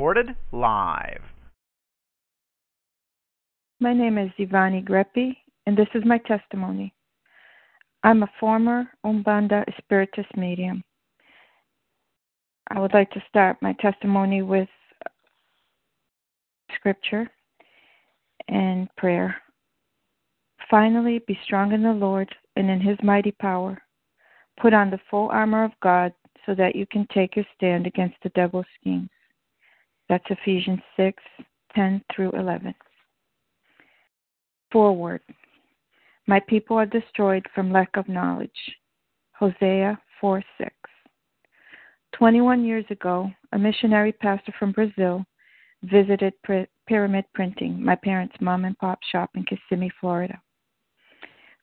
Recorded live. My name is Ivani Greppi, and this is my testimony. I'm a former Umbanda spiritist medium. I would like to start my testimony with scripture and prayer. Finally, be strong in the Lord and in his mighty power. Put on the full armor of God so that you can take your stand against the devil's schemes. That's Ephesians 6 10 through 11. Forward. My people are destroyed from lack of knowledge. Hosea 4 6. 21 years ago, a missionary pastor from Brazil visited Pyramid Printing, my parents' mom and pop shop in Kissimmee, Florida.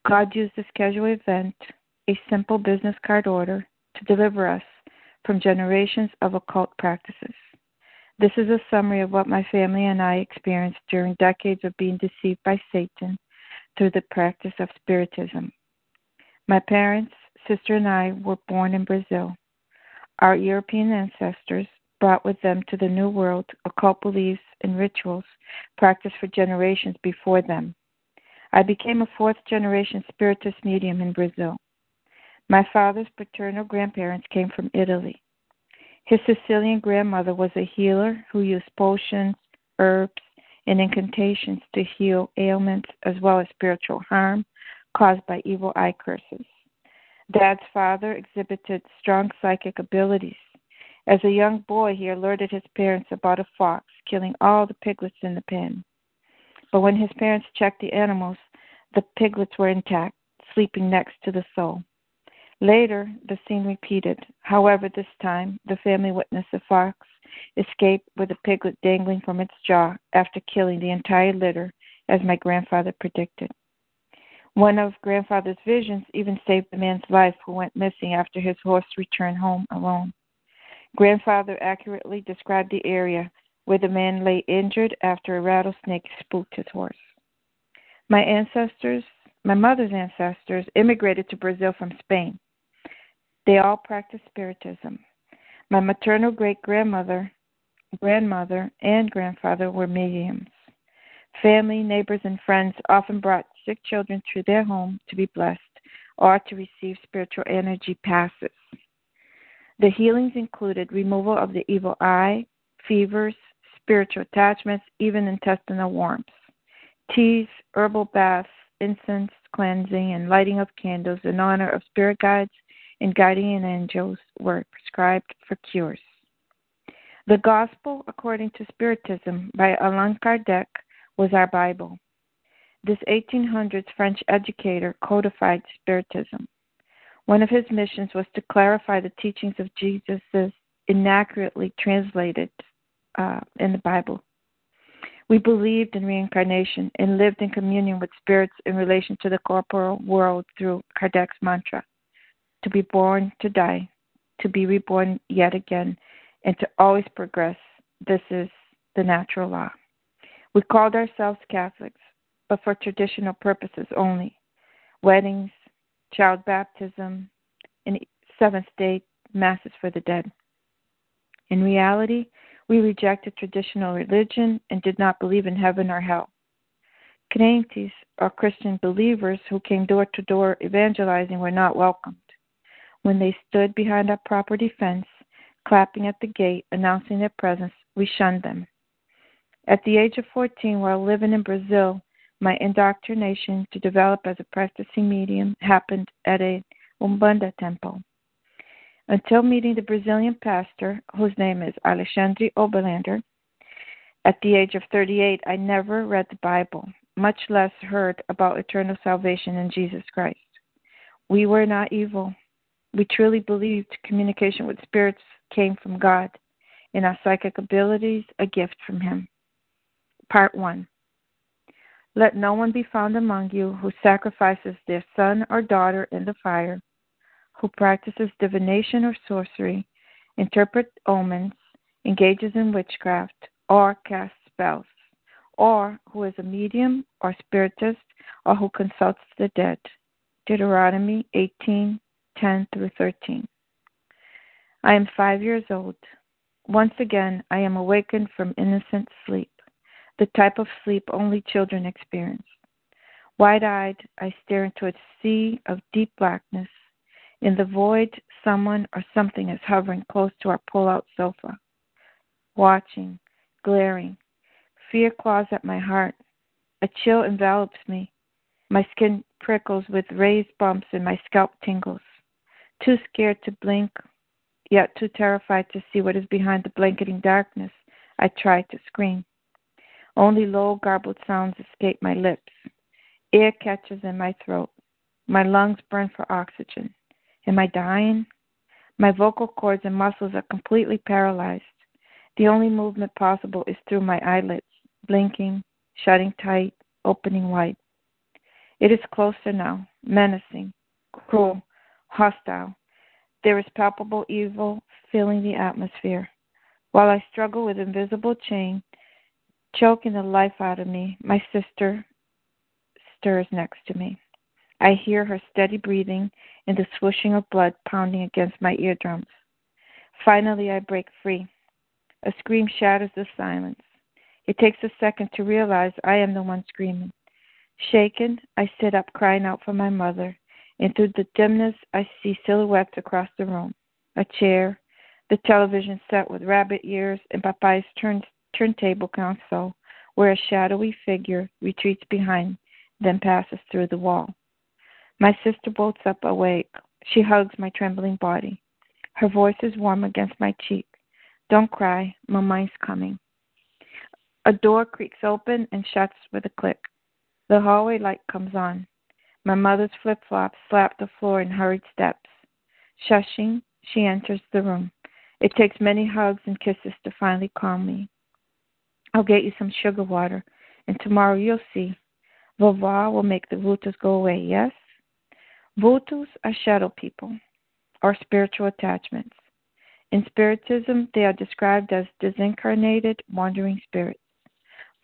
God used this casual event, a simple business card order, to deliver us from generations of occult practices. This is a summary of what my family and I experienced during decades of being deceived by Satan through the practice of Spiritism. My parents, sister, and I were born in Brazil. Our European ancestors brought with them to the New World occult beliefs and rituals practiced for generations before them. I became a fourth generation spiritist medium in Brazil. My father's paternal grandparents came from Italy. His Sicilian grandmother was a healer who used potions, herbs, and incantations to heal ailments as well as spiritual harm caused by evil eye curses. Dad's father exhibited strong psychic abilities. As a young boy, he alerted his parents about a fox killing all the piglets in the pen. But when his parents checked the animals, the piglets were intact, sleeping next to the soul. Later, the scene repeated. However, this time, the family witnessed a fox escape with a piglet dangling from its jaw after killing the entire litter, as my grandfather predicted. One of grandfather's visions even saved the man's life who went missing after his horse returned home alone. Grandfather accurately described the area where the man lay injured after a rattlesnake spooked his horse. My ancestors, my mother's ancestors, immigrated to Brazil from Spain. They all practiced Spiritism. My maternal great grandmother, grandmother, and grandfather were mediums. Family, neighbors, and friends often brought sick children to their home to be blessed or to receive spiritual energy passes. The healings included removal of the evil eye, fevers, spiritual attachments, even intestinal worms. Teas, herbal baths, incense, cleansing, and lighting of candles in honor of spirit guides and guardian angels were prescribed for cures. The Gospel according to Spiritism by Allan Kardec was our Bible. This 1800s French educator codified Spiritism. One of his missions was to clarify the teachings of Jesus as inaccurately translated uh, in the Bible. We believed in reincarnation and lived in communion with spirits in relation to the corporal world through Kardec's mantra to be born, to die, to be reborn yet again, and to always progress. This is the natural law. We called ourselves Catholics, but for traditional purposes only weddings, child baptism, and seventh day masses for the dead. In reality, we rejected traditional religion and did not believe in heaven or hell. Crentes, or Christian believers who came door to door evangelizing, were not welcomed. When they stood behind our property fence, clapping at the gate, announcing their presence, we shunned them. At the age of 14, while living in Brazil, my indoctrination to develop as a practicing medium happened at a Umbanda temple. Until meeting the Brazilian pastor, whose name is Alexandre Oberlander, at the age of 38, I never read the Bible, much less heard about eternal salvation in Jesus Christ. We were not evil. We truly believed communication with spirits came from God and our psychic abilities a gift from Him. Part 1 Let no one be found among you who sacrifices their son or daughter in the fire, who practices divination or sorcery, interprets omens, engages in witchcraft, or casts spells, or who is a medium or spiritist, or who consults the dead. Deuteronomy 18 10 through 13. I am five years old. Once again, I am awakened from innocent sleep, the type of sleep only children experience. Wide eyed, I stare into a sea of deep blackness. In the void, someone or something is hovering close to our pull out sofa, watching, glaring. Fear claws at my heart. A chill envelops me. My skin prickles with raised bumps and my scalp tingles. Too scared to blink, yet too terrified to see what is behind the blanketing darkness, I try to scream. Only low, garbled sounds escape my lips. Air catches in my throat. My lungs burn for oxygen. Am I dying? My vocal cords and muscles are completely paralyzed. The only movement possible is through my eyelids, blinking, shutting tight, opening wide. It is closer now, menacing, cruel, hostile. There is palpable evil filling the atmosphere. While I struggle with invisible chain, choking the life out of me, my sister stirs next to me. I hear her steady breathing and the swooshing of blood pounding against my eardrums. Finally, I break free. A scream shatters the silence. It takes a second to realize I am the one screaming. Shaken, I sit up, crying out for my mother, and through the dimness I see silhouettes across the room. A chair, the television set with rabbit ears, and Papa's turn, turntable console, where a shadowy figure retreats behind, then passes through the wall. My sister bolts up awake. She hugs my trembling body. Her voice is warm against my cheek. Don't cry, Mama's coming. A door creaks open and shuts with a click. The hallway light comes on. My mother's flip flops slap the floor in hurried steps. Shushing, she enters the room. It takes many hugs and kisses to finally calm me. I'll get you some sugar water, and tomorrow you'll see. Vova will make the vultos go away, yes? Vultos are shadow people, or spiritual attachments. In Spiritism, they are described as disincarnated, wandering spirits.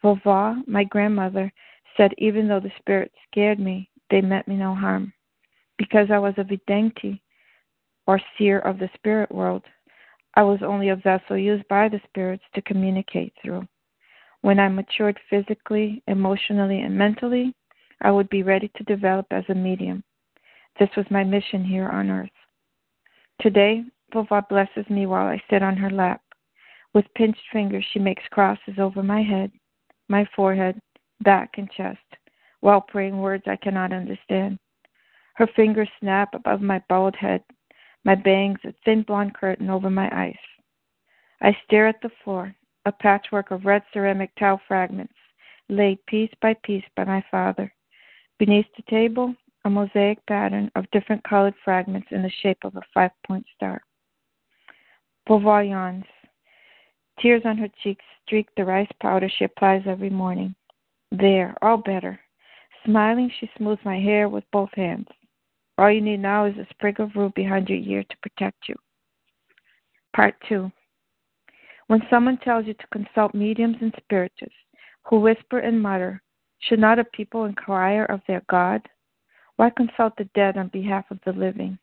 Vova, my grandmother, said even though the spirit scared me, they meant me no harm. Because I was a vidente, or seer of the spirit world, I was only a vessel used by the spirits to communicate through. When I matured physically, emotionally, and mentally, I would be ready to develop as a medium. This was my mission here on earth. Today, Vova blesses me while I sit on her lap. With pinched fingers, she makes crosses over my head, my forehead, back, and chest, while praying words I cannot understand. Her fingers snap above my bald head, my bangs a thin blonde curtain over my eyes. I stare at the floor, a patchwork of red ceramic tile fragments, laid piece by piece by my father. Beneath the table, a mosaic pattern of different colored fragments in the shape of a five point star. Vova yawns. Tears on her cheeks streak the rice powder she applies every morning. There, all better. Smiling, she smooths my hair with both hands. All you need now is a sprig of rue behind your ear to protect you. Part 2 when someone tells you to consult mediums and spiritists who whisper and mutter, should not a people inquire of their God? Why consult the dead on behalf of the living?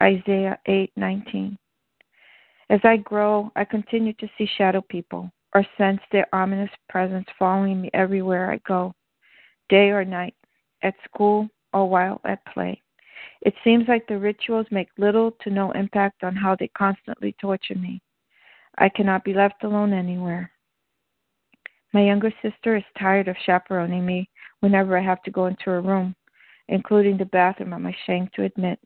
Isaiah 8:19. As I grow, I continue to see shadow people or sense their ominous presence following me everywhere I go, day or night, at school or while at play. It seems like the rituals make little to no impact on how they constantly torture me. I cannot be left alone anywhere. My younger sister is tired of chaperoning me whenever I have to go into a room, including the bathroom, I'm ashamed to admit.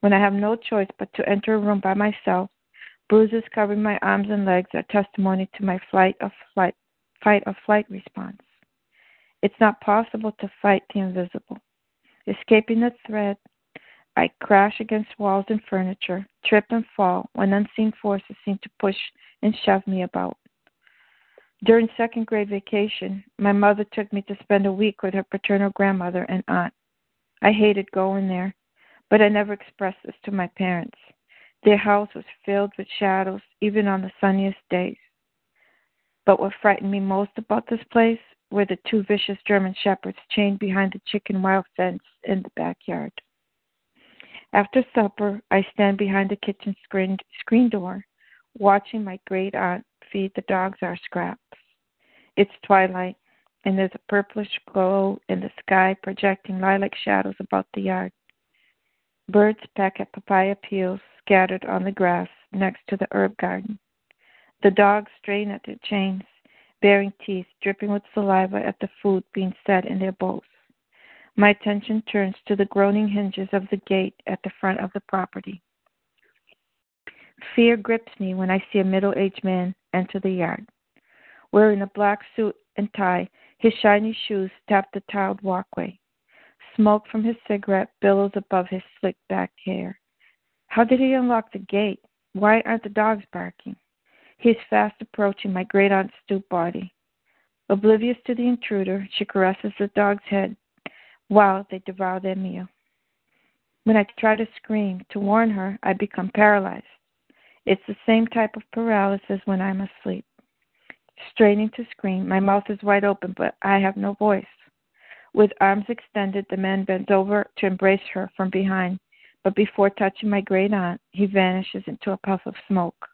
When I have no choice but to enter a room by myself, bruises covering my arms and legs are testimony to my flight of flight, fight or flight response. It's not possible to fight the invisible. Escaping the threat, I crash against walls and furniture, trip and fall when unseen forces seem to push and shove me about. During second grade vacation, my mother took me to spend a week with her paternal grandmother and aunt. I hated going there, but I never expressed this to my parents. Their house was filled with shadows, even on the sunniest days. But what frightened me most about this place were the two vicious German shepherds chained behind the chicken wire fence in the backyard. After supper, I stand behind the kitchen screen, screen door, watching my great aunt feed the dogs our scraps. It's twilight, and there's a purplish glow in the sky projecting lilac shadows about the yard. Birds peck at papaya peels scattered on the grass next to the herb garden. The dogs strain at their chains, baring teeth, dripping with saliva at the food being set in their bowls. My attention turns to the groaning hinges of the gate at the front of the property. Fear grips me when I see a middle aged man enter the yard. Wearing a black suit and tie, his shiny shoes tap the tiled walkway. Smoke from his cigarette billows above his slick back hair. How did he unlock the gate? Why aren't the dogs barking? He is fast approaching my great aunt's stoop body. Oblivious to the intruder, she caresses the dog's head while they devour their meal. When I try to scream to warn her, I become paralyzed. It's the same type of paralysis when I'm asleep. Straining to scream, my mouth is wide open, but I have no voice. With arms extended, the man bends over to embrace her from behind, but before touching my great aunt, he vanishes into a puff of smoke.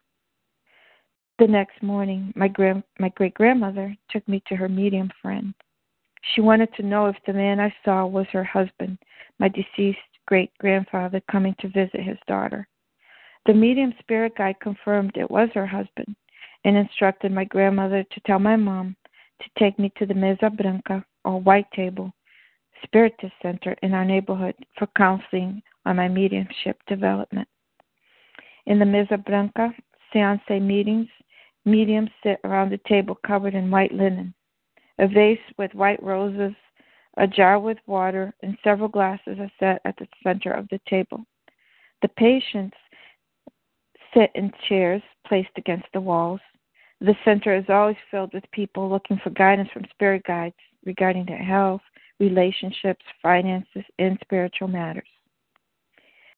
The next morning, my, grand, my great grandmother took me to her medium friend. She wanted to know if the man I saw was her husband, my deceased great grandfather coming to visit his daughter. The medium spirit guide confirmed it was her husband and instructed my grandmother to tell my mom to take me to the Mesa Branca, or White Table, Spiritist Center in our neighborhood for counseling on my mediumship development. In the Mesa Branca seance meetings, mediums sit around a table covered in white linen. A vase with white roses, a jar with water, and several glasses are set at the center of the table. The patients sit in chairs placed against the walls. The center is always filled with people looking for guidance from spirit guides regarding their health, relationships, finances, and spiritual matters.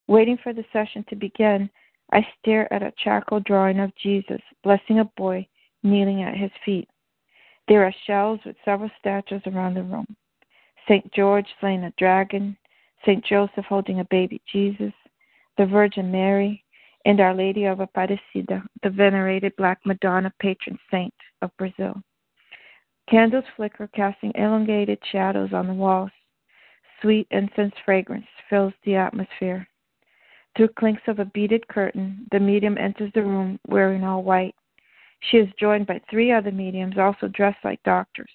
Waiting for the session to begin, I stare at a charcoal drawing of Jesus blessing a boy kneeling at his feet. There are shelves with several statues around the room St. George slaying a dragon, St. Joseph holding a baby Jesus, the Virgin Mary, and Our Lady of Aparecida, the venerated Black Madonna patron saint of Brazil. Candles flicker, casting elongated shadows on the walls. Sweet incense fragrance fills the atmosphere. Through clinks of a beaded curtain, the medium enters the room wearing all white. She is joined by three other mediums, also dressed like doctors.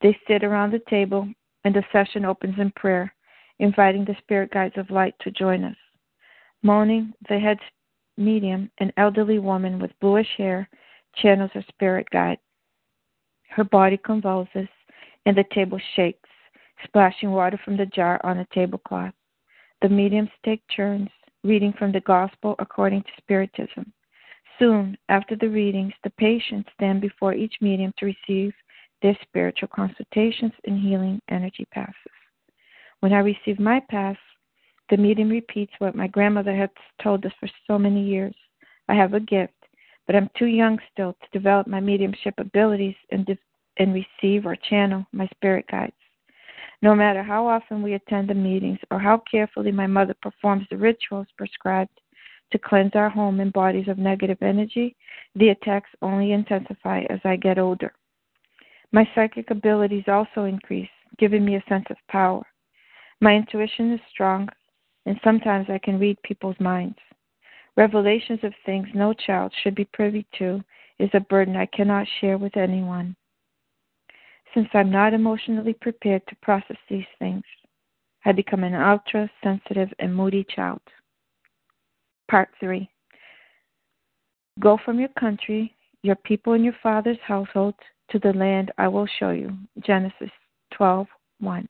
They sit around the table, and the session opens in prayer, inviting the spirit guides of light to join us. Moaning, the head medium, an elderly woman with bluish hair, channels her spirit guide. Her body convulses, and the table shakes, splashing water from the jar on a tablecloth. The mediums take turns, reading from the Gospel according to Spiritism. Soon after the readings, the patients stand before each medium to receive their spiritual consultations and healing energy passes. When I receive my pass, the medium repeats what my grandmother has told us for so many years. I have a gift, but I'm too young still to develop my mediumship abilities and, de- and receive or channel my spirit guides. No matter how often we attend the meetings or how carefully my mother performs the rituals prescribed, to cleanse our home and bodies of negative energy, the attacks only intensify as I get older. My psychic abilities also increase, giving me a sense of power. My intuition is strong, and sometimes I can read people's minds. Revelations of things no child should be privy to is a burden I cannot share with anyone. Since I'm not emotionally prepared to process these things, I become an ultra sensitive and moody child. Part 3 Go from your country, your people, and your father's household to the land I will show you. Genesis 12 1.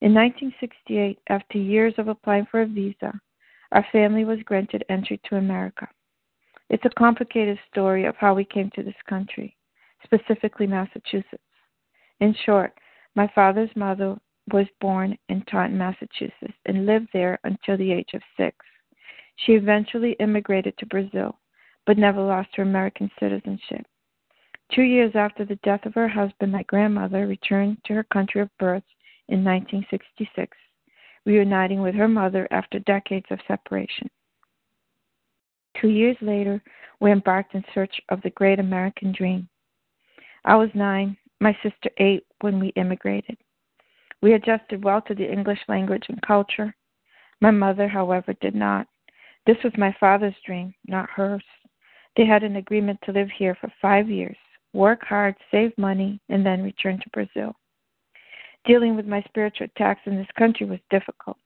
In 1968, after years of applying for a visa, our family was granted entry to America. It's a complicated story of how we came to this country, specifically Massachusetts. In short, my father's mother was born in Taunton, Massachusetts, and lived there until the age of six. She eventually immigrated to Brazil, but never lost her American citizenship. Two years after the death of her husband, my grandmother returned to her country of birth in 1966, reuniting with her mother after decades of separation. Two years later, we embarked in search of the great American dream. I was nine, my sister eight when we immigrated. We adjusted well to the English language and culture. My mother, however, did not. This was my father's dream, not hers. They had an agreement to live here for five years, work hard, save money, and then return to Brazil. Dealing with my spiritual attacks in this country was difficult.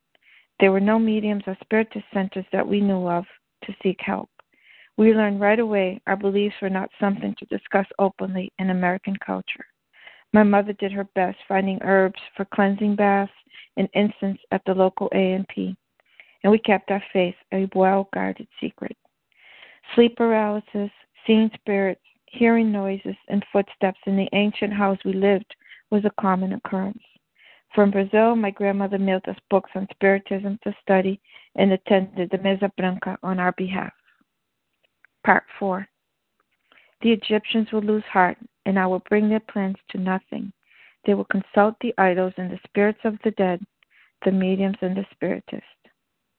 There were no mediums or spiritist centers that we knew of to seek help. We learned right away our beliefs were not something to discuss openly in American culture. My mother did her best finding herbs for cleansing baths and incense at the local A&P, and we kept our faith a well-guarded secret. Sleep paralysis, seeing spirits, hearing noises and footsteps in the ancient house we lived was a common occurrence. From Brazil, my grandmother mailed us books on spiritism to study and attended the Mesa Branca on our behalf. Part 4 The Egyptians will lose heart, and I will bring their plans to nothing. They will consult the idols and the spirits of the dead, the mediums and the spiritists.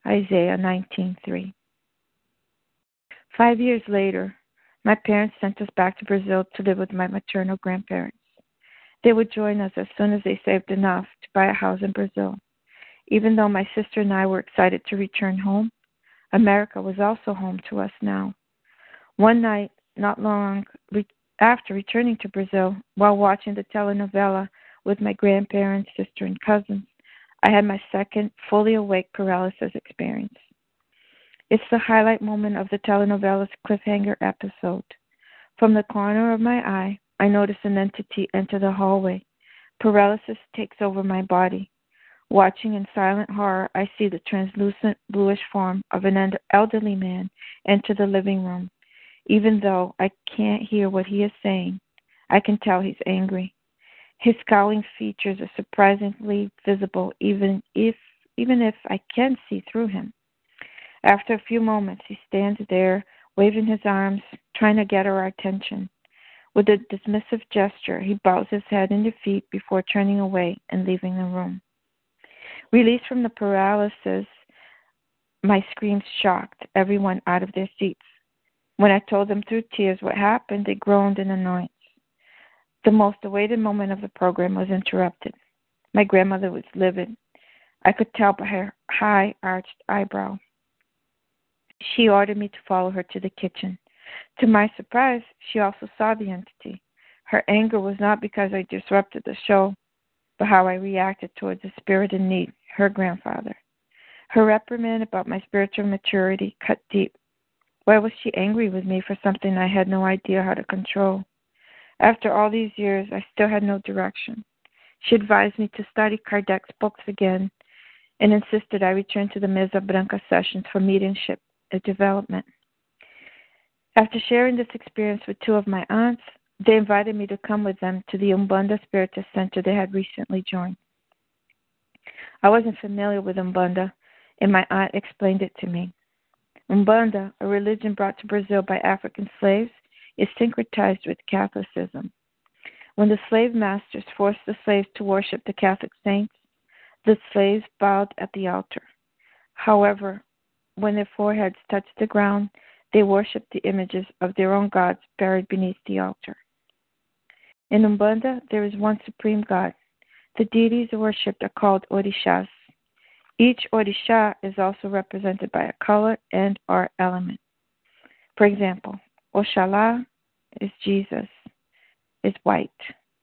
Isaiah 19:3. Five years later, my parents sent us back to Brazil to live with my maternal grandparents. They would join us as soon as they saved enough to buy a house in Brazil. Even though my sister and I were excited to return home, America was also home to us now. One night, not long after returning to Brazil, while watching the telenovela with my grandparents, sister, and cousins, I had my second fully awake paralysis experience. It's the highlight moment of the telenovela's cliffhanger episode. From the corner of my eye, I notice an entity enter the hallway. Paralysis takes over my body. Watching in silent horror, I see the translucent bluish form of an elderly man enter the living room. Even though I can't hear what he is saying, I can tell he's angry. His scowling features are surprisingly visible even if even if I can see through him. After a few moments he stands there, waving his arms, trying to get our attention. With a dismissive gesture, he bows his head and defeat before turning away and leaving the room. Released from the paralysis, my screams shocked everyone out of their seats. When I told them through tears what happened, they groaned in annoyance. The most awaited moment of the program was interrupted. My grandmother was livid. I could tell by her high arched eyebrow. She ordered me to follow her to the kitchen. To my surprise, she also saw the entity. Her anger was not because I disrupted the show, but how I reacted towards the spirit in need, her grandfather. Her reprimand about my spiritual maturity cut deep. Why was she angry with me for something I had no idea how to control? After all these years, I still had no direction. She advised me to study Kardec's books again and insisted I return to the Mesa Branca sessions for mediumship development. After sharing this experience with two of my aunts, they invited me to come with them to the Umbanda Spiritist Center they had recently joined. I wasn't familiar with Umbanda, and my aunt explained it to me. Umbanda, a religion brought to Brazil by African slaves, is syncretized with Catholicism. When the slave masters forced the slaves to worship the Catholic saints, the slaves bowed at the altar. However, when their foreheads touched the ground, they worshiped the images of their own gods buried beneath the altar. In Umbanda, there is one supreme God. The deities worshipped are called orishas. Each orisha is also represented by a color and or element. For example, Oxalá is Jesus, is white.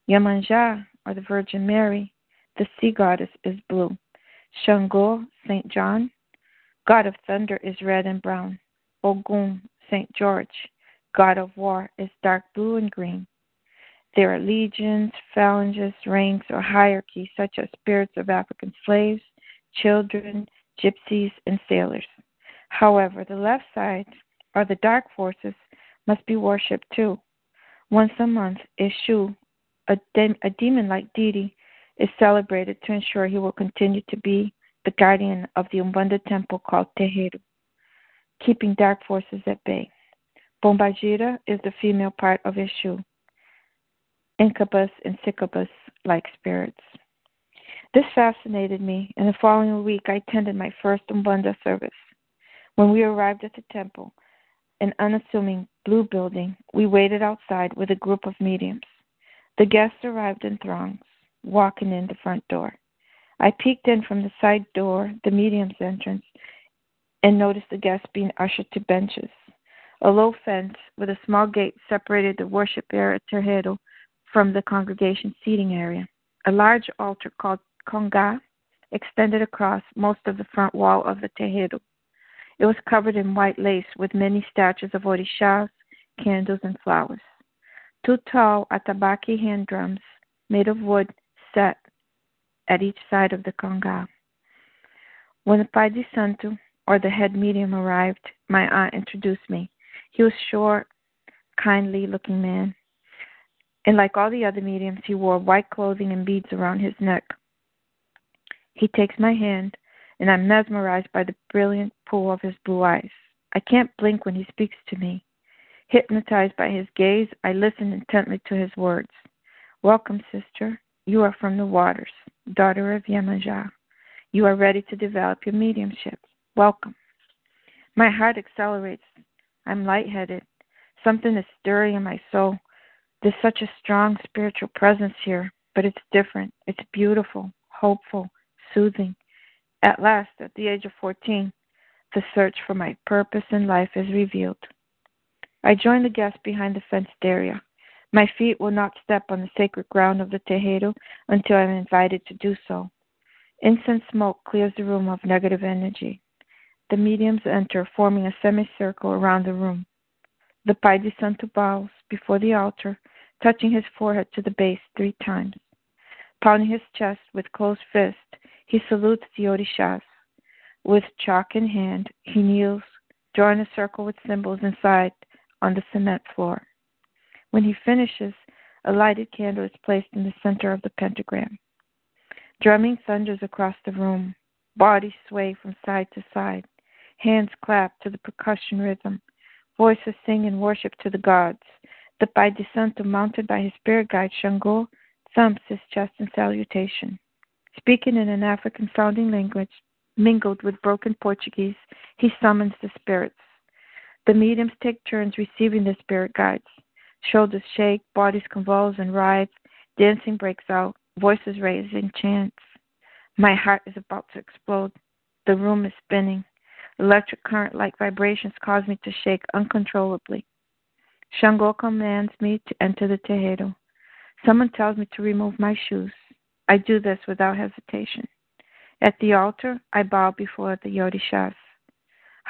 Yemanja, or the Virgin Mary, the sea goddess, is blue. Shango, Saint John, god of thunder, is red and brown. Ogun, St. George, god of war, is dark blue and green. There are legions, phalanges, ranks, or hierarchies such as spirits of African slaves, children, gypsies, and sailors. However, the left side, or the dark forces, must be worshipped too. Once a month, Eshu, a, de- a demon like deity, is celebrated to ensure he will continue to be the guardian of the Umbanda temple called Terreiro, keeping dark forces at bay. Bombajira is the female part of Eshu, incubus and succubus like spirits. This fascinated me, and the following week I attended my first Umbanda service. When we arrived at the temple, an unassuming blue building, we waited outside with a group of mediums. The guests arrived in throngs, walking in the front door. I peeked in from the side door, the medium's entrance, and noticed the guests being ushered to benches. A low fence with a small gate separated the worship area Terreiro from the congregation seating area. A large altar called Conga extended across most of the front wall of the Terreiro. It was covered in white lace with many statues of orishas, candles, and flowers. Two tall atabaki hand drums made of wood sat at each side of the conga. When the Pai de Santo, or the head medium, arrived, my aunt introduced me. He was short, kindly looking man, and like all the other mediums, he wore white clothing and beads around his neck. He takes my hand, and I'm mesmerized by the brilliant pool of his blue eyes. I can't blink when he speaks to me. Hypnotized by his gaze, I listen intently to his words. Welcome, sister. You are from the waters, daughter of Yemanja. You are ready to develop your mediumship. Welcome. My heart accelerates. I'm lightheaded. Something is stirring in my soul. There's such a strong spiritual presence here, but it's different. It's beautiful, hopeful, soothing. At last, at the age of 14, the search for my purpose in life is revealed. I join the guests behind the fenced area. My feet will not step on the sacred ground of the Terreiro until I am invited to do so. Incense smoke clears the room of negative energy. The mediums enter, forming a semicircle around the room. The Pai de Santo bows before the altar, touching his forehead to the base three times. Pounding his chest with closed fist, he salutes the Orishas. With chalk in hand, he kneels, drawing a circle with symbols inside on the cement floor. When he finishes, a lighted candle is placed in the center of the pentagram. Drumming thunders across the room. Bodies sway from side to side. Hands clap to the percussion rhythm. Voices sing in worship to the gods. The Pai Santo, mounted by his spirit guide Shango, thumps his chest in salutation. Speaking in an African sounding language, mingled with broken Portuguese, he summons the spirits. The mediums take turns receiving the spirit guides. Shoulders shake, bodies convulse and writhe, dancing breaks out, voices raise in chants. My heart is about to explode. The room is spinning. Electric current like vibrations cause me to shake uncontrollably. Shango commands me to enter the Terreiro. Someone tells me to remove my shoes. I do this without hesitation. At the altar, I bow before the Orishas.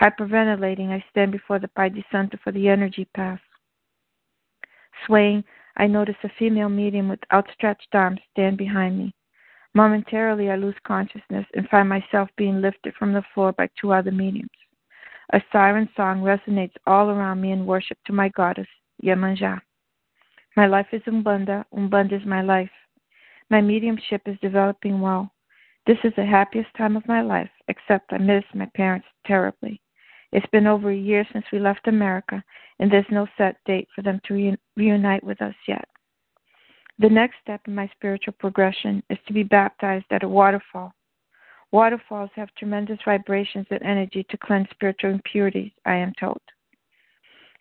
Hyperventilating, I stand before the Pai Santo for the energy pass. Swaying, I notice a female medium with outstretched arms stand behind me. Momentarily, I lose consciousness and find myself being lifted from the floor by two other mediums. A siren song resonates all around me in worship to my goddess, Yemanja. My life is Umbanda. Umbanda is my life. My mediumship is developing well. This is the happiest time of my life, except I miss my parents terribly. It's been over a year since we left America, and there's no set date for them to reunite with us yet. The next step in my spiritual progression is to be baptized at a waterfall. Waterfalls have tremendous vibrations and energy to cleanse spiritual impurities, I am told.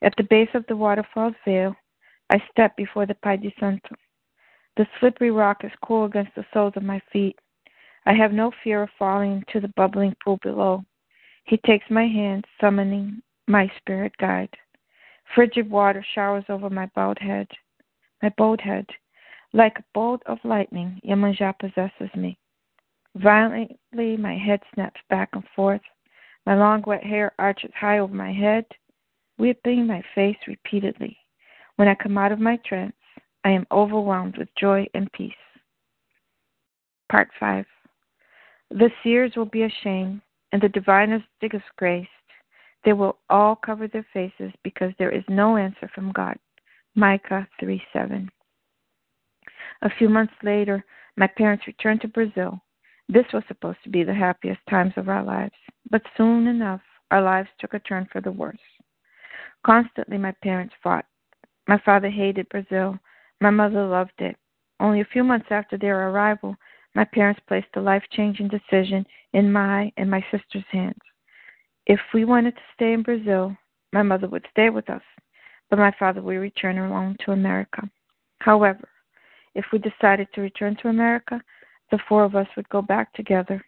At the base of the waterfall's veil, I step before the Pai de Santo. The slippery rock is cool against the soles of my feet. I have no fear of falling into the bubbling pool below. He takes my hand, summoning my spirit guide. Frigid water showers over my bowed head. My bowed head. Like a bolt of lightning, Yemanja possesses me. Violently, my head snaps back and forth. My long wet hair arches high over my head, whipping my face repeatedly. When I come out of my trance, I am overwhelmed with joy and peace. Part 5 The seers will be ashamed, and the diviners disgraced. They will all cover their faces because there is no answer from God. Micah 3 7. A few months later, my parents returned to Brazil. This was supposed to be the happiest times of our lives, but soon enough, our lives took a turn for the worse. Constantly, my parents fought. My father hated Brazil. My mother loved it. Only a few months after their arrival, my parents placed a life changing decision in my and my sister's hands. If we wanted to stay in Brazil, my mother would stay with us, but my father would return alone to America. However, if we decided to return to America, the four of us would go back together.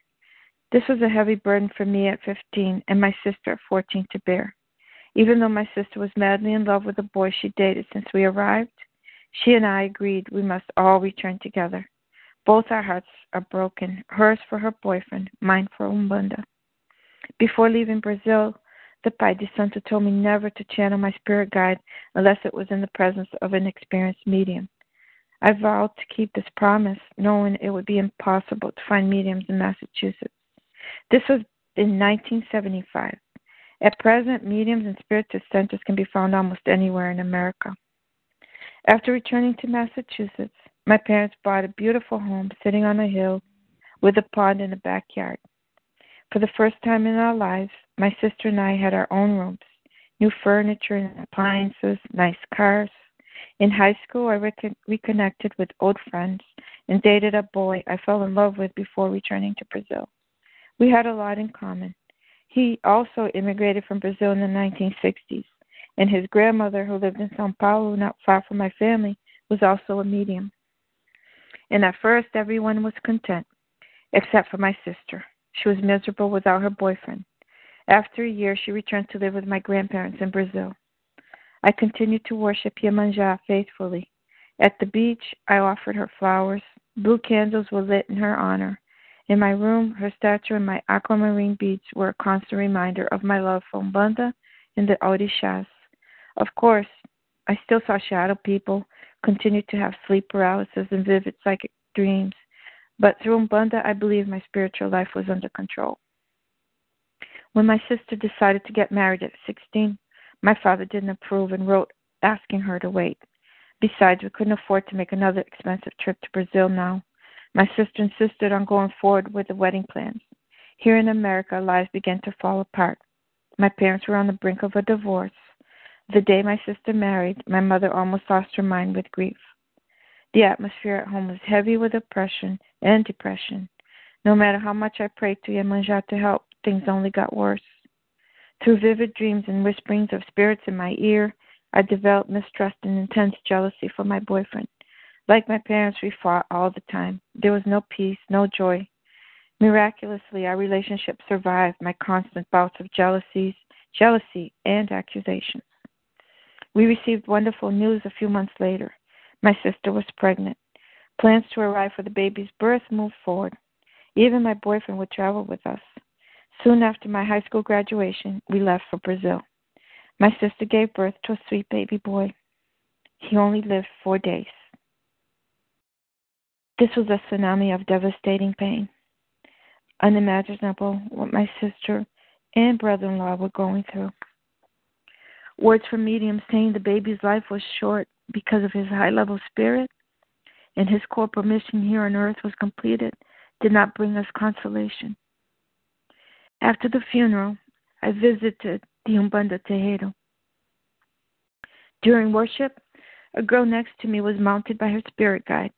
This was a heavy burden for me at 15 and my sister at 14 to bear. Even though my sister was madly in love with the boy she dated since we arrived, she and I agreed we must all return together. Both our hearts are broken, hers for her boyfriend, mine for Umbanda. Before leaving Brazil, the Pai de Santo told me never to channel my spirit guide unless it was in the presence of an experienced medium. I vowed to keep this promise, knowing it would be impossible to find mediums in Massachusetts. This was in 1975. At present, mediums and spiritist centers can be found almost anywhere in America. After returning to Massachusetts, my parents bought a beautiful home sitting on a hill with a pond in the backyard. For the first time in our lives, my sister and I had our own rooms, new furniture and appliances, nice cars, in high school, I recon- reconnected with old friends and dated a boy I fell in love with before returning to Brazil. We had a lot in common. He also immigrated from Brazil in the 1960s, and his grandmother, who lived in Sao Paulo, not far from my family, was also a medium. And at first, everyone was content, except for my sister. She was miserable without her boyfriend. After a year, she returned to live with my grandparents in Brazil. I continued to worship Iemanjá faithfully. At the beach, I offered her flowers. Blue candles were lit in her honor. In my room, her statue and my aquamarine beads were a constant reminder of my love for Umbanda and the Orishas. Of course, I still saw shadow people, continued to have sleep paralysis and vivid psychic dreams, but through Umbanda, I believe my spiritual life was under control. When my sister decided to get married at 16, my father didn't approve and wrote asking her to wait. Besides, we couldn't afford to make another expensive trip to Brazil now. My sister insisted on going forward with the wedding plans. Here in America, lives began to fall apart. My parents were on the brink of a divorce. The day my sister married, my mother almost lost her mind with grief. The atmosphere at home was heavy with oppression and depression. No matter how much I prayed to Iemanjá to help, things only got worse. Through vivid dreams and whisperings of spirits in my ear, I developed mistrust and intense jealousy for my boyfriend. Like my parents, we fought all the time. There was no peace, no joy. Miraculously, our relationship survived my constant bouts of jealousies, jealousy, and accusations. We received wonderful news a few months later. My sister was pregnant. Plans to arrive for the baby's birth moved forward. Even my boyfriend would travel with us. Soon after my high school graduation, we left for Brazil. My sister gave birth to a sweet baby boy. He only lived four days. This was a tsunami of devastating pain. Unimaginable what my sister and brother in law were going through. Words from mediums saying the baby's life was short because of his high level spirit and his corporal mission here on earth was completed did not bring us consolation. After the funeral, I visited the Umbanda Terreiro. During worship, a girl next to me was mounted by her spirit guide.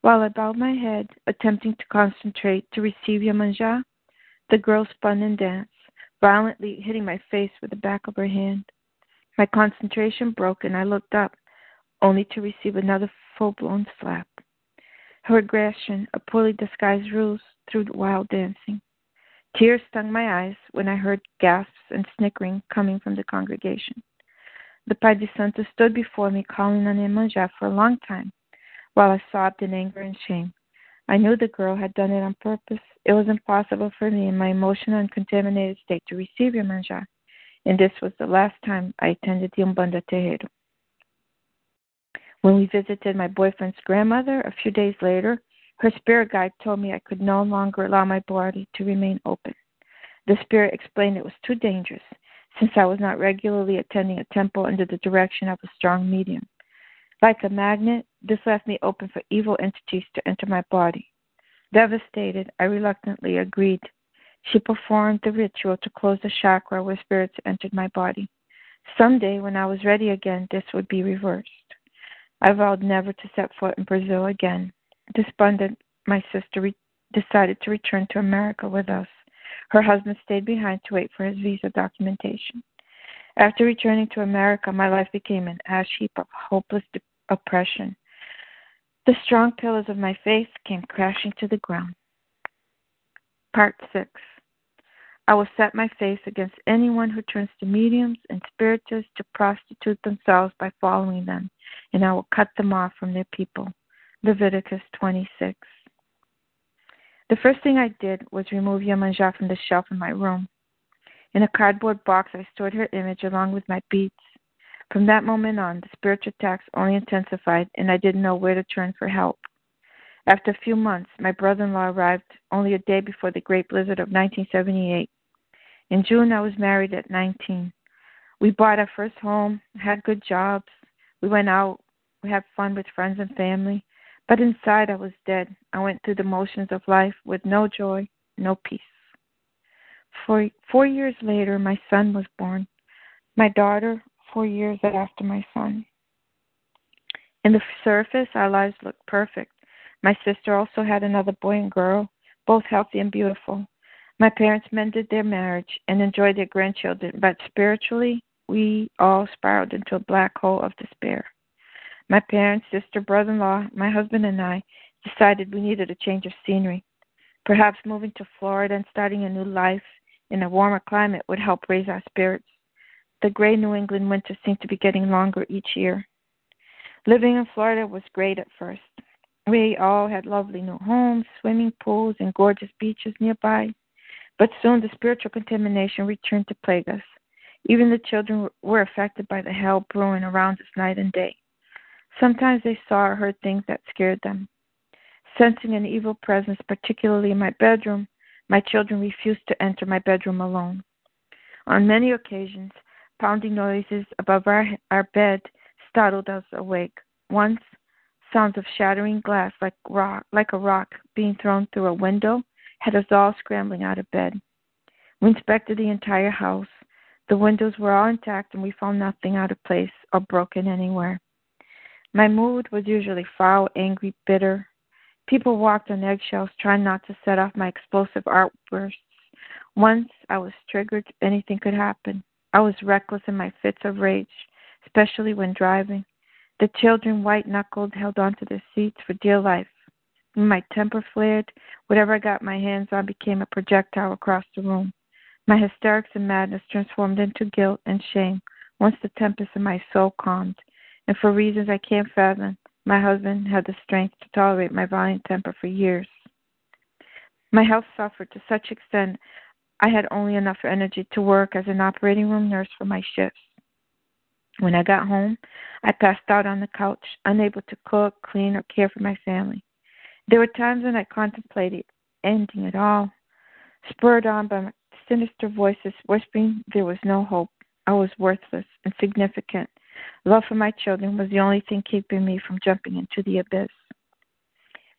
While I bowed my head, attempting to concentrate to receive Iemanjá, the girl spun and danced, violently hitting my face with the back of her hand. My concentration broke and I looked up, only to receive another full blown slap. Her aggression, a poorly disguised ruse through wild dancing. Tears stung my eyes when I heard gasps and snickering coming from the congregation. The Pai de Santo stood before me calling on Iemanjá for a long time, while I sobbed in anger and shame. I knew the girl had done it on purpose. It was impossible for me in my emotional and contaminated state to receive Iemanjá, and this was the last time I attended the Umbanda Terreiro. When we visited my boyfriend's grandmother a few days later, her spirit guide told me I could no longer allow my body to remain open. The spirit explained it was too dangerous since I was not regularly attending a temple under the direction of a strong medium. Like a magnet, this left me open for evil entities to enter my body. Devastated, I reluctantly agreed. She performed the ritual to close the chakra where spirits entered my body. Someday, when I was ready again, this would be reversed. I vowed never to set foot in Brazil again. Despondent, my sister re- decided to return to America with us. Her husband stayed behind to wait for his visa documentation. After returning to America, my life became an ash heap of hopeless de- oppression. The strong pillars of my faith came crashing to the ground. Part 6 I will set my face against anyone who turns to mediums and spiritists to prostitute themselves by following them, and I will cut them off from their people. Leviticus 26. The first thing I did was remove Yemanja from the shelf in my room. In a cardboard box, I stored her image along with my beads. From that moment on, the spiritual attacks only intensified, and I didn't know where to turn for help. After a few months, my brother in law arrived only a day before the Great Blizzard of 1978. In June, I was married at 19. We bought our first home, had good jobs. We went out, we had fun with friends and family. But inside, I was dead. I went through the motions of life with no joy, no peace. Four, four years later, my son was born. My daughter, four years after my son. In the surface, our lives looked perfect. My sister also had another boy and girl, both healthy and beautiful. My parents mended their marriage and enjoyed their grandchildren, but spiritually, we all spiraled into a black hole of despair. My parents, sister, brother in law, my husband, and I decided we needed a change of scenery. Perhaps moving to Florida and starting a new life in a warmer climate would help raise our spirits. The gray New England winter seemed to be getting longer each year. Living in Florida was great at first. We all had lovely new homes, swimming pools, and gorgeous beaches nearby. But soon the spiritual contamination returned to plague us. Even the children were affected by the hell brewing around us night and day. Sometimes they saw or heard things that scared them. Sensing an evil presence, particularly in my bedroom, my children refused to enter my bedroom alone. On many occasions, pounding noises above our, our bed startled us awake. Once, sounds of shattering glass like rock like a rock being thrown through a window had us all scrambling out of bed. We inspected the entire house. The windows were all intact and we found nothing out of place or broken anywhere. My mood was usually foul, angry, bitter. People walked on eggshells trying not to set off my explosive outbursts. Once I was triggered, anything could happen. I was reckless in my fits of rage, especially when driving. The children, white knuckled, held onto their seats for dear life. When my temper flared, whatever I got my hands on became a projectile across the room. My hysterics and madness transformed into guilt and shame once the tempest in my soul calmed. And for reasons I can't fathom, my husband had the strength to tolerate my violent temper for years. My health suffered to such extent I had only enough energy to work as an operating room nurse for my shifts. When I got home, I passed out on the couch, unable to cook, clean, or care for my family. There were times when I contemplated ending it all, spurred on by sinister voices whispering there was no hope. I was worthless, insignificant. Love for my children was the only thing keeping me from jumping into the abyss.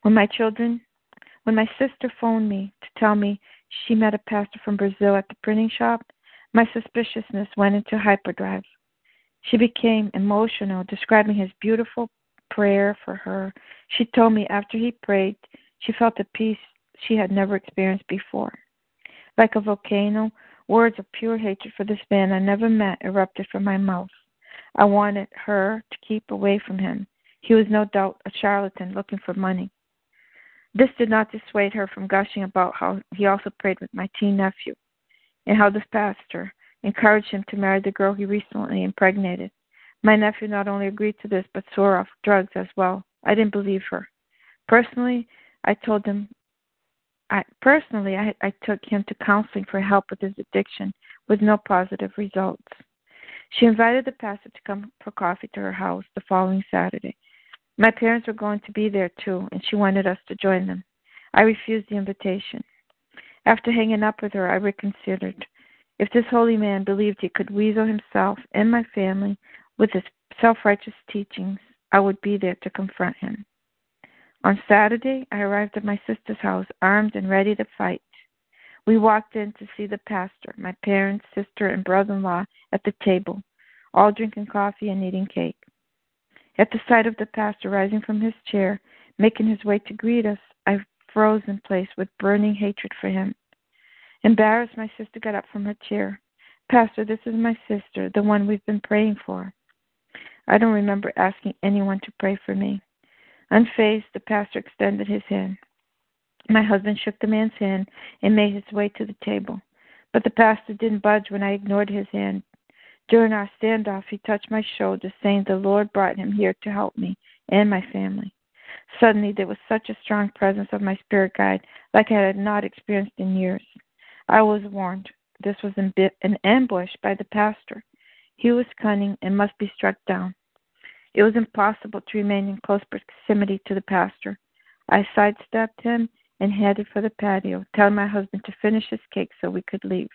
When my children, when my sister phoned me to tell me she met a pastor from Brazil at the printing shop, my suspiciousness went into hyperdrive. She became emotional, describing his beautiful prayer for her. She told me after he prayed, she felt a peace she had never experienced before. Like a volcano, words of pure hatred for this man I never met erupted from my mouth. I wanted her to keep away from him. He was no doubt a charlatan looking for money. This did not dissuade her from gushing about how he also prayed with my teen nephew, and how this pastor encouraged him to marry the girl he recently impregnated. My nephew not only agreed to this, but swore off drugs as well. I didn't believe her. Personally, I told him. I personally, I, I took him to counseling for help with his addiction, with no positive results. She invited the pastor to come for coffee to her house the following Saturday. My parents were going to be there too, and she wanted us to join them. I refused the invitation. After hanging up with her, I reconsidered. If this holy man believed he could weasel himself and my family with his self righteous teachings, I would be there to confront him. On Saturday, I arrived at my sister's house armed and ready to fight. We walked in to see the pastor, my parents, sister, and brother in law at the table, all drinking coffee and eating cake. At the sight of the pastor rising from his chair, making his way to greet us, I froze in place with burning hatred for him. Embarrassed, my sister got up from her chair. Pastor, this is my sister, the one we've been praying for. I don't remember asking anyone to pray for me. Unfazed, the pastor extended his hand. My husband shook the man's hand and made his way to the table. But the pastor didn't budge when I ignored his hand. During our standoff, he touched my shoulder, saying the Lord brought him here to help me and my family. Suddenly, there was such a strong presence of my spirit guide, like I had not experienced in years. I was warned. This was an ambush by the pastor. He was cunning and must be struck down. It was impossible to remain in close proximity to the pastor. I sidestepped him and headed for the patio, telling my husband to finish his cake so we could leave.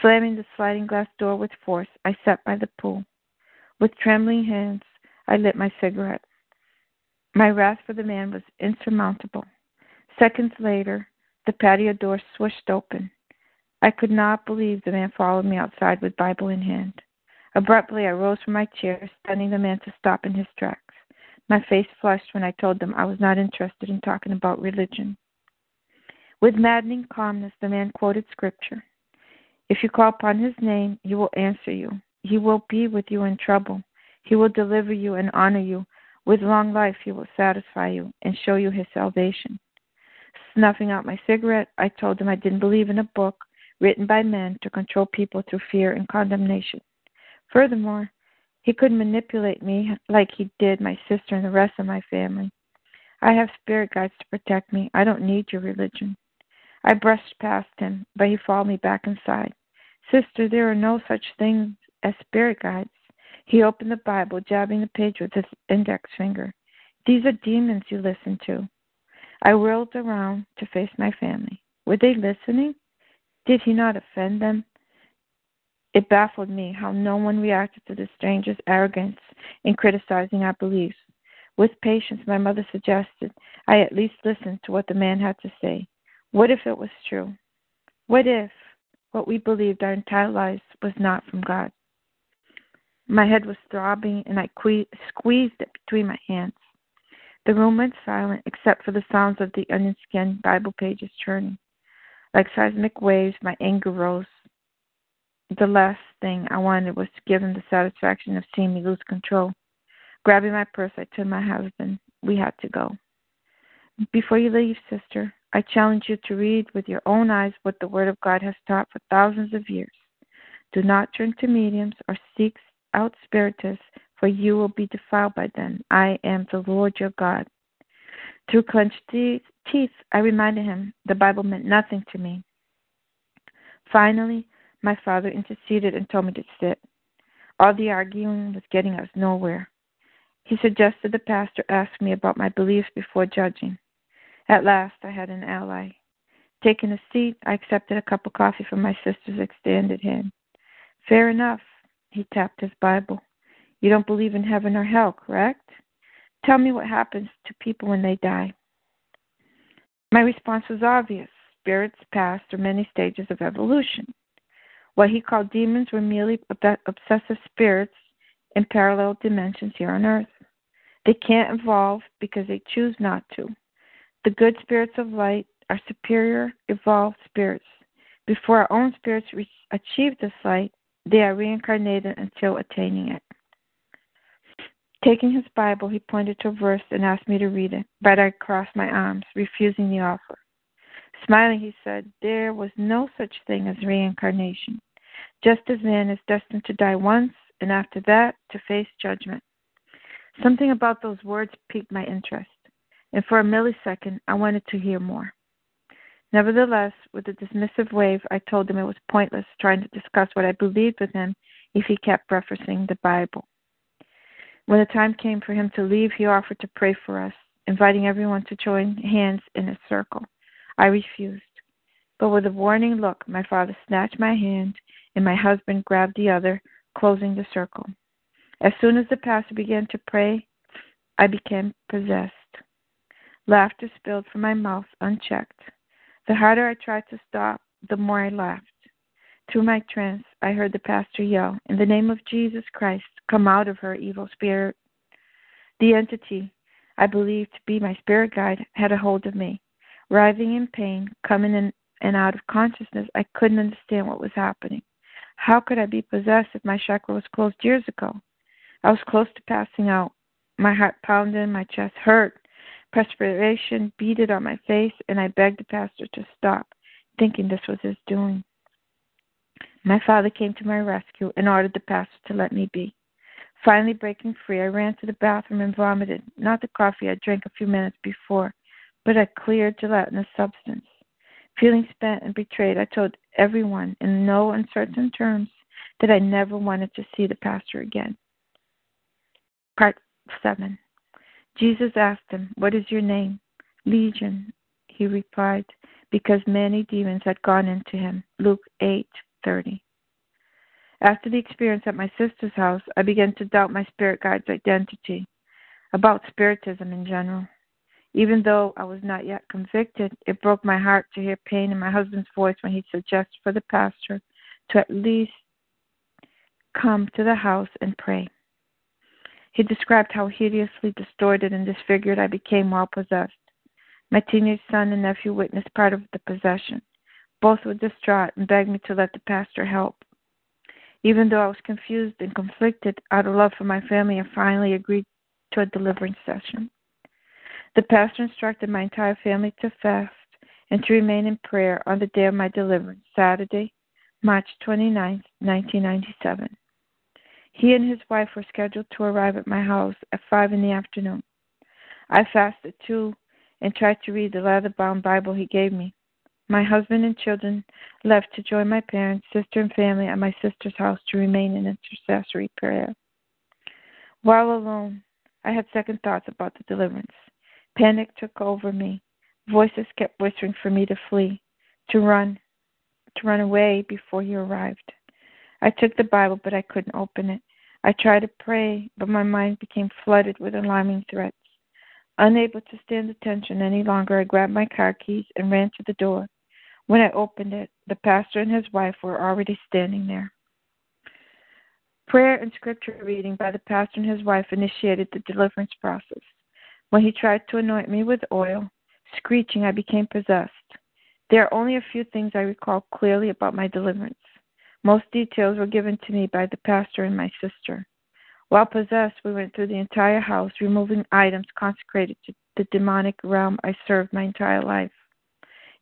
Slamming the sliding glass door with force, I sat by the pool. With trembling hands, I lit my cigarette. My wrath for the man was insurmountable. Seconds later, the patio door swished open. I could not believe the man followed me outside with Bible in hand. Abruptly, I rose from my chair, stunning the man to stop in his tracks. My face flushed when I told them I was not interested in talking about religion. With maddening calmness, the man quoted scripture If you call upon his name, he will answer you. He will be with you in trouble. He will deliver you and honor you. With long life, he will satisfy you and show you his salvation. Snuffing out my cigarette, I told him I didn't believe in a book written by men to control people through fear and condemnation. Furthermore, he couldn't manipulate me like he did my sister and the rest of my family. I have spirit guides to protect me. I don't need your religion. I brushed past him, but he followed me back inside. Sister, there are no such things as spirit guides. He opened the Bible, jabbing the page with his index finger. These are demons you listen to. I whirled around to face my family. Were they listening? Did he not offend them? It baffled me how no one reacted to the stranger's arrogance in criticizing our beliefs. With patience, my mother suggested I at least listen to what the man had to say. What if it was true? What if what we believed our entire lives was not from God? My head was throbbing, and I que- squeezed it between my hands. The room went silent except for the sounds of the onion skinned Bible pages churning. Like seismic waves, my anger rose. The last thing I wanted was to give him the satisfaction of seeing me lose control. Grabbing my purse, I told my husband we had to go. Before you leave, sister, I challenge you to read with your own eyes what the Word of God has taught for thousands of years. Do not turn to mediums or seek out spiritists, for you will be defiled by them. I am the Lord your God. Through clenched teeth, I reminded him the Bible meant nothing to me. Finally, my father interceded and told me to sit. All the arguing was getting us nowhere. He suggested the pastor ask me about my beliefs before judging. At last, I had an ally. Taking a seat, I accepted a cup of coffee from my sister's extended hand. Fair enough, he tapped his Bible. You don't believe in heaven or hell, correct? Tell me what happens to people when they die. My response was obvious. Spirits pass through many stages of evolution. What he called demons were merely obsessive spirits in parallel dimensions here on earth. They can't evolve because they choose not to. The good spirits of light are superior, evolved spirits. Before our own spirits achieve this light, they are reincarnated until attaining it. Taking his Bible, he pointed to a verse and asked me to read it, but I crossed my arms, refusing the offer. Smiling, he said, There was no such thing as reincarnation, just as man is destined to die once, and after that, to face judgment. Something about those words piqued my interest, and for a millisecond, I wanted to hear more. Nevertheless, with a dismissive wave, I told him it was pointless trying to discuss what I believed with him if he kept referencing the Bible. When the time came for him to leave, he offered to pray for us, inviting everyone to join hands in a circle. I refused. But with a warning look, my father snatched my hand, and my husband grabbed the other, closing the circle. As soon as the pastor began to pray, I became possessed. Laughter spilled from my mouth unchecked. The harder I tried to stop, the more I laughed. Through my trance, I heard the pastor yell, In the name of Jesus Christ, come out of her, evil spirit. The entity I believed to be my spirit guide had a hold of me. Writhing in pain, coming in and out of consciousness, I couldn't understand what was happening. How could I be possessed if my chakra was closed years ago? I was close to passing out. My heart pounded, my chest hurt, perspiration beaded on my face, and I begged the pastor to stop, thinking this was his doing. My father came to my rescue and ordered the pastor to let me be. Finally breaking free, I ran to the bathroom and vomited, not the coffee I drank a few minutes before, but a clear gelatinous substance. Feeling spent and betrayed, I told everyone in no uncertain terms that I never wanted to see the pastor again. Part 7 Jesus asked him, What is your name? Legion, he replied, because many demons had gone into him. Luke 8:30. After the experience at my sister's house, I began to doubt my spirit guide's identity, about spiritism in general. Even though I was not yet convicted, it broke my heart to hear pain in my husband's voice when he suggested for the pastor to at least come to the house and pray. He described how hideously distorted and disfigured I became while possessed. My teenage son and nephew witnessed part of the possession. Both were distraught and begged me to let the pastor help. Even though I was confused and conflicted, out of love for my family, I finally agreed to a deliverance session. The pastor instructed my entire family to fast and to remain in prayer on the day of my deliverance, Saturday, March 29, 1997. He and his wife were scheduled to arrive at my house at 5 in the afternoon. I fasted too and tried to read the leather bound Bible he gave me. My husband and children left to join my parents, sister, and family at my sister's house to remain in intercessory prayer. While alone, I had second thoughts about the deliverance. Panic took over me. Voices kept whispering for me to flee, to run, to run away before he arrived. I took the Bible, but I couldn't open it. I tried to pray, but my mind became flooded with alarming threats. Unable to stand the tension any longer, I grabbed my car keys and ran to the door. When I opened it, the pastor and his wife were already standing there. Prayer and scripture reading by the pastor and his wife initiated the deliverance process. When he tried to anoint me with oil, screeching, I became possessed. There are only a few things I recall clearly about my deliverance. Most details were given to me by the pastor and my sister. While possessed, we went through the entire house, removing items consecrated to the demonic realm I served my entire life.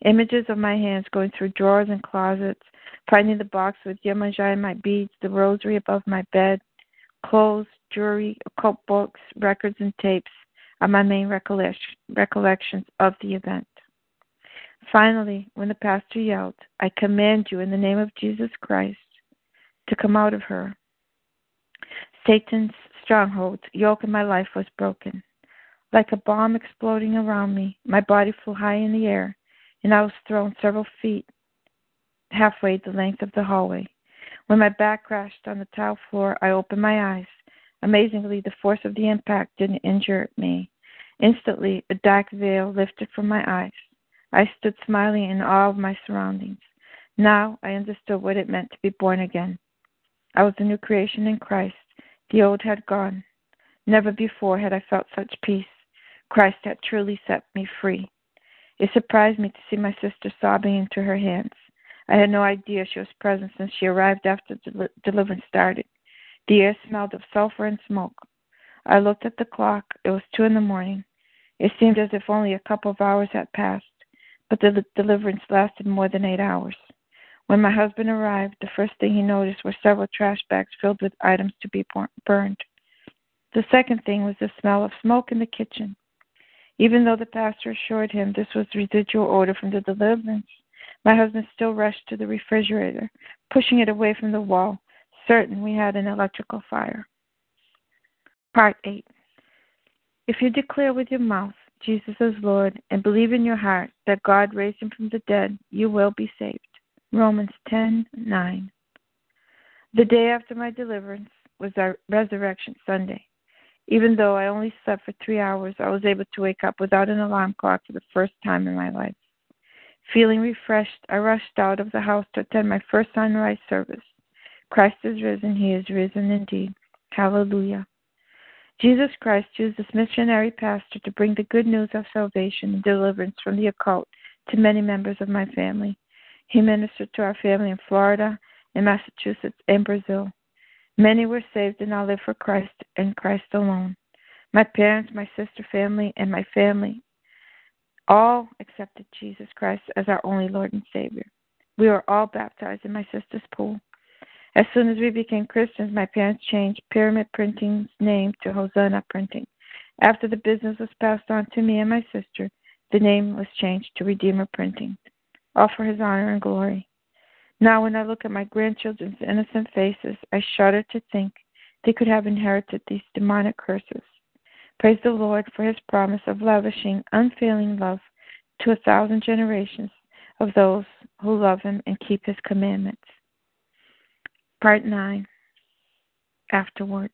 Images of my hands going through drawers and closets, finding the box with Yemanja and my beads, the rosary above my bed, clothes, jewelry, occult books, records, and tapes are my main recollections of the event. Finally, when the pastor yelled, I command you in the name of Jesus Christ to come out of her, Satan's stronghold, yoke in my life was broken. Like a bomb exploding around me, my body flew high in the air, and I was thrown several feet halfway the length of the hallway. When my back crashed on the tile floor, I opened my eyes. Amazingly, the force of the impact didn't injure me. Instantly, a dark veil lifted from my eyes. I stood smiling in awe of my surroundings. Now I understood what it meant to be born again. I was a new creation in Christ. The old had gone. Never before had I felt such peace. Christ had truly set me free. It surprised me to see my sister sobbing into her hands. I had no idea she was present since she arrived after the deliverance started. The air smelled of sulfur and smoke. I looked at the clock. It was two in the morning. It seemed as if only a couple of hours had passed, but the deliverance lasted more than eight hours. When my husband arrived, the first thing he noticed were several trash bags filled with items to be burned. The second thing was the smell of smoke in the kitchen. Even though the pastor assured him this was residual odor from the deliverance, my husband still rushed to the refrigerator, pushing it away from the wall, certain we had an electrical fire. Part 8 If you declare with your mouth Jesus as Lord and believe in your heart that God raised him from the dead, you will be saved. Romans 10:9. The day after my deliverance was our Resurrection Sunday. Even though I only slept for three hours, I was able to wake up without an alarm clock for the first time in my life. Feeling refreshed, I rushed out of the house to attend my first sunrise service. Christ is risen, he is risen indeed. Hallelujah. Jesus Christ used this missionary pastor to bring the good news of salvation and deliverance from the occult to many members of my family. He ministered to our family in Florida, in Massachusetts, and Brazil. Many were saved and now live for Christ and Christ alone. My parents, my sister family, and my family all accepted Jesus Christ as our only Lord and Savior. We were all baptized in my sister's pool. As soon as we became Christians, my parents changed Pyramid Printing's name to Hosanna Printing. After the business was passed on to me and my sister, the name was changed to Redeemer Printing, all for his honor and glory. Now, when I look at my grandchildren's innocent faces, I shudder to think they could have inherited these demonic curses. Praise the Lord for his promise of lavishing unfailing love to a thousand generations of those who love him and keep his commandments. Part 9 Afterward.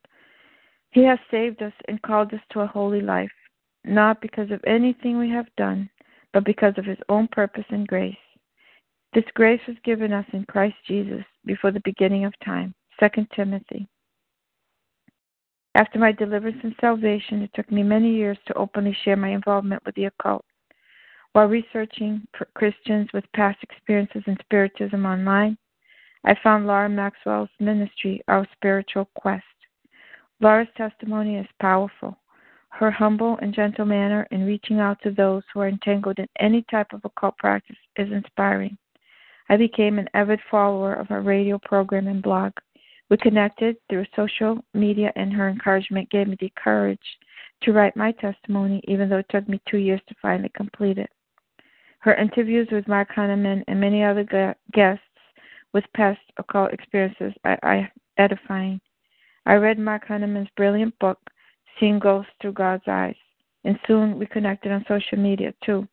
He has saved us and called us to a holy life, not because of anything we have done, but because of his own purpose and grace. This grace was given us in Christ Jesus before the beginning of time. 2 Timothy. After my deliverance and salvation, it took me many years to openly share my involvement with the occult. While researching for Christians with past experiences in Spiritism online, I found Laura Maxwell's ministry, Our Spiritual Quest. Laura's testimony is powerful. Her humble and gentle manner in reaching out to those who are entangled in any type of occult practice is inspiring. I became an avid follower of her radio program and blog. We connected through social media, and her encouragement gave me the courage to write my testimony, even though it took me two years to finally complete it. Her interviews with Mark Hunnemann and many other guests with past occult experiences edifying. I read Mark Hunnemann's brilliant book, Seeing Ghosts Through God's Eyes, and soon we connected on social media too.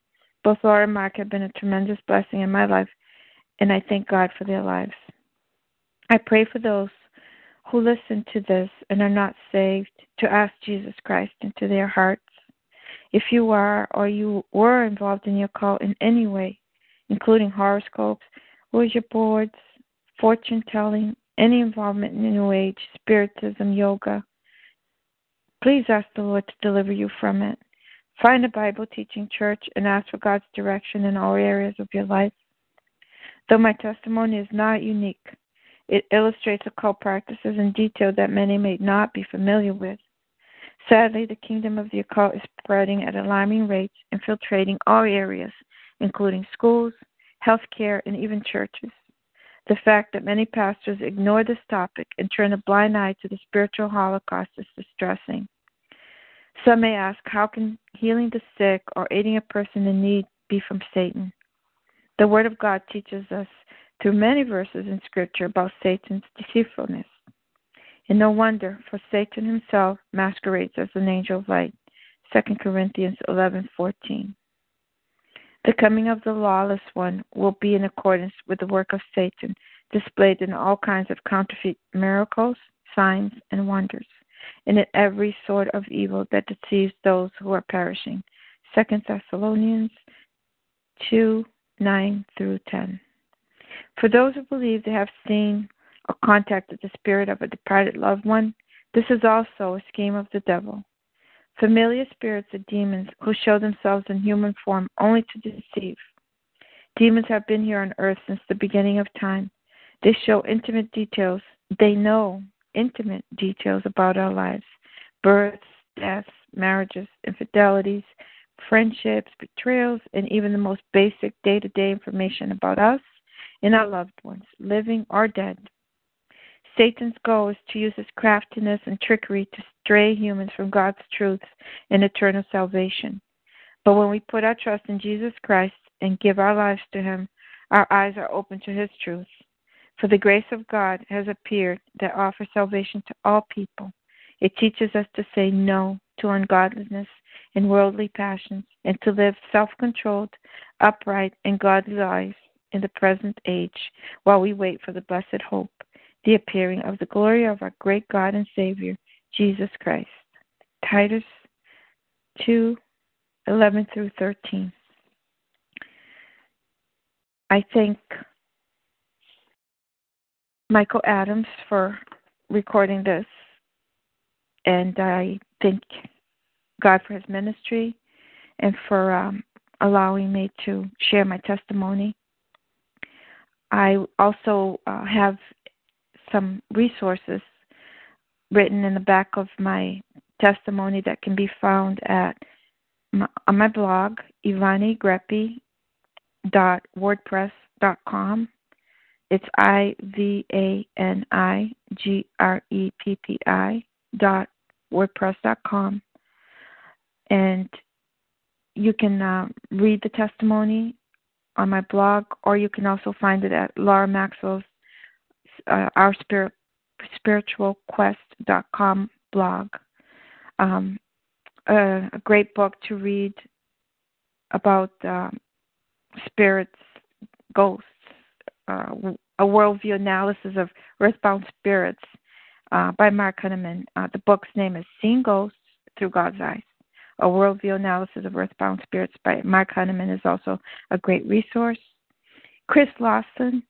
Both Laura and Mark have been a tremendous blessing in my life and I thank God for their lives. I pray for those who listen to this and are not saved to ask Jesus Christ into their hearts. If you are or you were involved in your cult in any way, including horoscopes, Ouija boards, fortune telling, any involvement in New Age, Spiritism, yoga, please ask the Lord to deliver you from it. Find a Bible teaching church and ask for God's direction in all areas of your life. Though my testimony is not unique, it illustrates occult practices in detail that many may not be familiar with. Sadly, the kingdom of the occult is spreading at alarming rates, infiltrating all areas, including schools, healthcare, and even churches. The fact that many pastors ignore this topic and turn a blind eye to the spiritual holocaust is distressing. Some may ask, how can healing the sick or aiding a person in need be from Satan? The Word of God teaches us through many verses in Scripture about Satan's deceitfulness. And no wonder, for Satan himself masquerades as an angel of light. 2 Corinthians 11:14. The coming of the lawless one will be in accordance with the work of Satan, displayed in all kinds of counterfeit miracles, signs, and wonders, and in every sort of evil that deceives those who are perishing. 2 Thessalonians 2 9 through 10. For those who believe they have seen or contacted the spirit of a departed loved one, this is also a scheme of the devil. Familiar spirits are demons who show themselves in human form only to deceive. Demons have been here on earth since the beginning of time. They show intimate details. They know intimate details about our lives births, deaths, marriages, infidelities, friendships, betrayals, and even the most basic day to day information about us and our loved ones, living or dead. Satan's goal is to use his craftiness and trickery to stray humans from God's truths and eternal salvation. But when we put our trust in Jesus Christ and give our lives to him, our eyes are open to his truth. For the grace of God has appeared that offers salvation to all people. It teaches us to say no to ungodliness and worldly passions and to live self controlled, upright, and godly lives in the present age while we wait for the blessed hope, the appearing of the glory of our great God and Savior, Jesus Christ. Titus 2 11 through 13. I thank Michael Adams for recording this, and I thank God for his ministry and for um, allowing me to share my testimony. I also uh, have some resources written in the back of my testimony that can be found at my, on my blog, ivani.wordpress.com. It's I V A N I G R E P P I dot wordpress.com. And you can uh, read the testimony on my blog, or you can also find it at Laura Maxwell's uh, Our Spirit spiritualquest.com blog. Um, a, a, great book to read about uh, spirits, ghosts, uh, a worldview analysis of earthbound spirits uh, by Mark Hunnemann. Uh, the book's name is Seeing Ghosts Through God's Eyes. A worldview analysis of earthbound spirits by Mark Hunnemann is also a great resource. Chris Lawson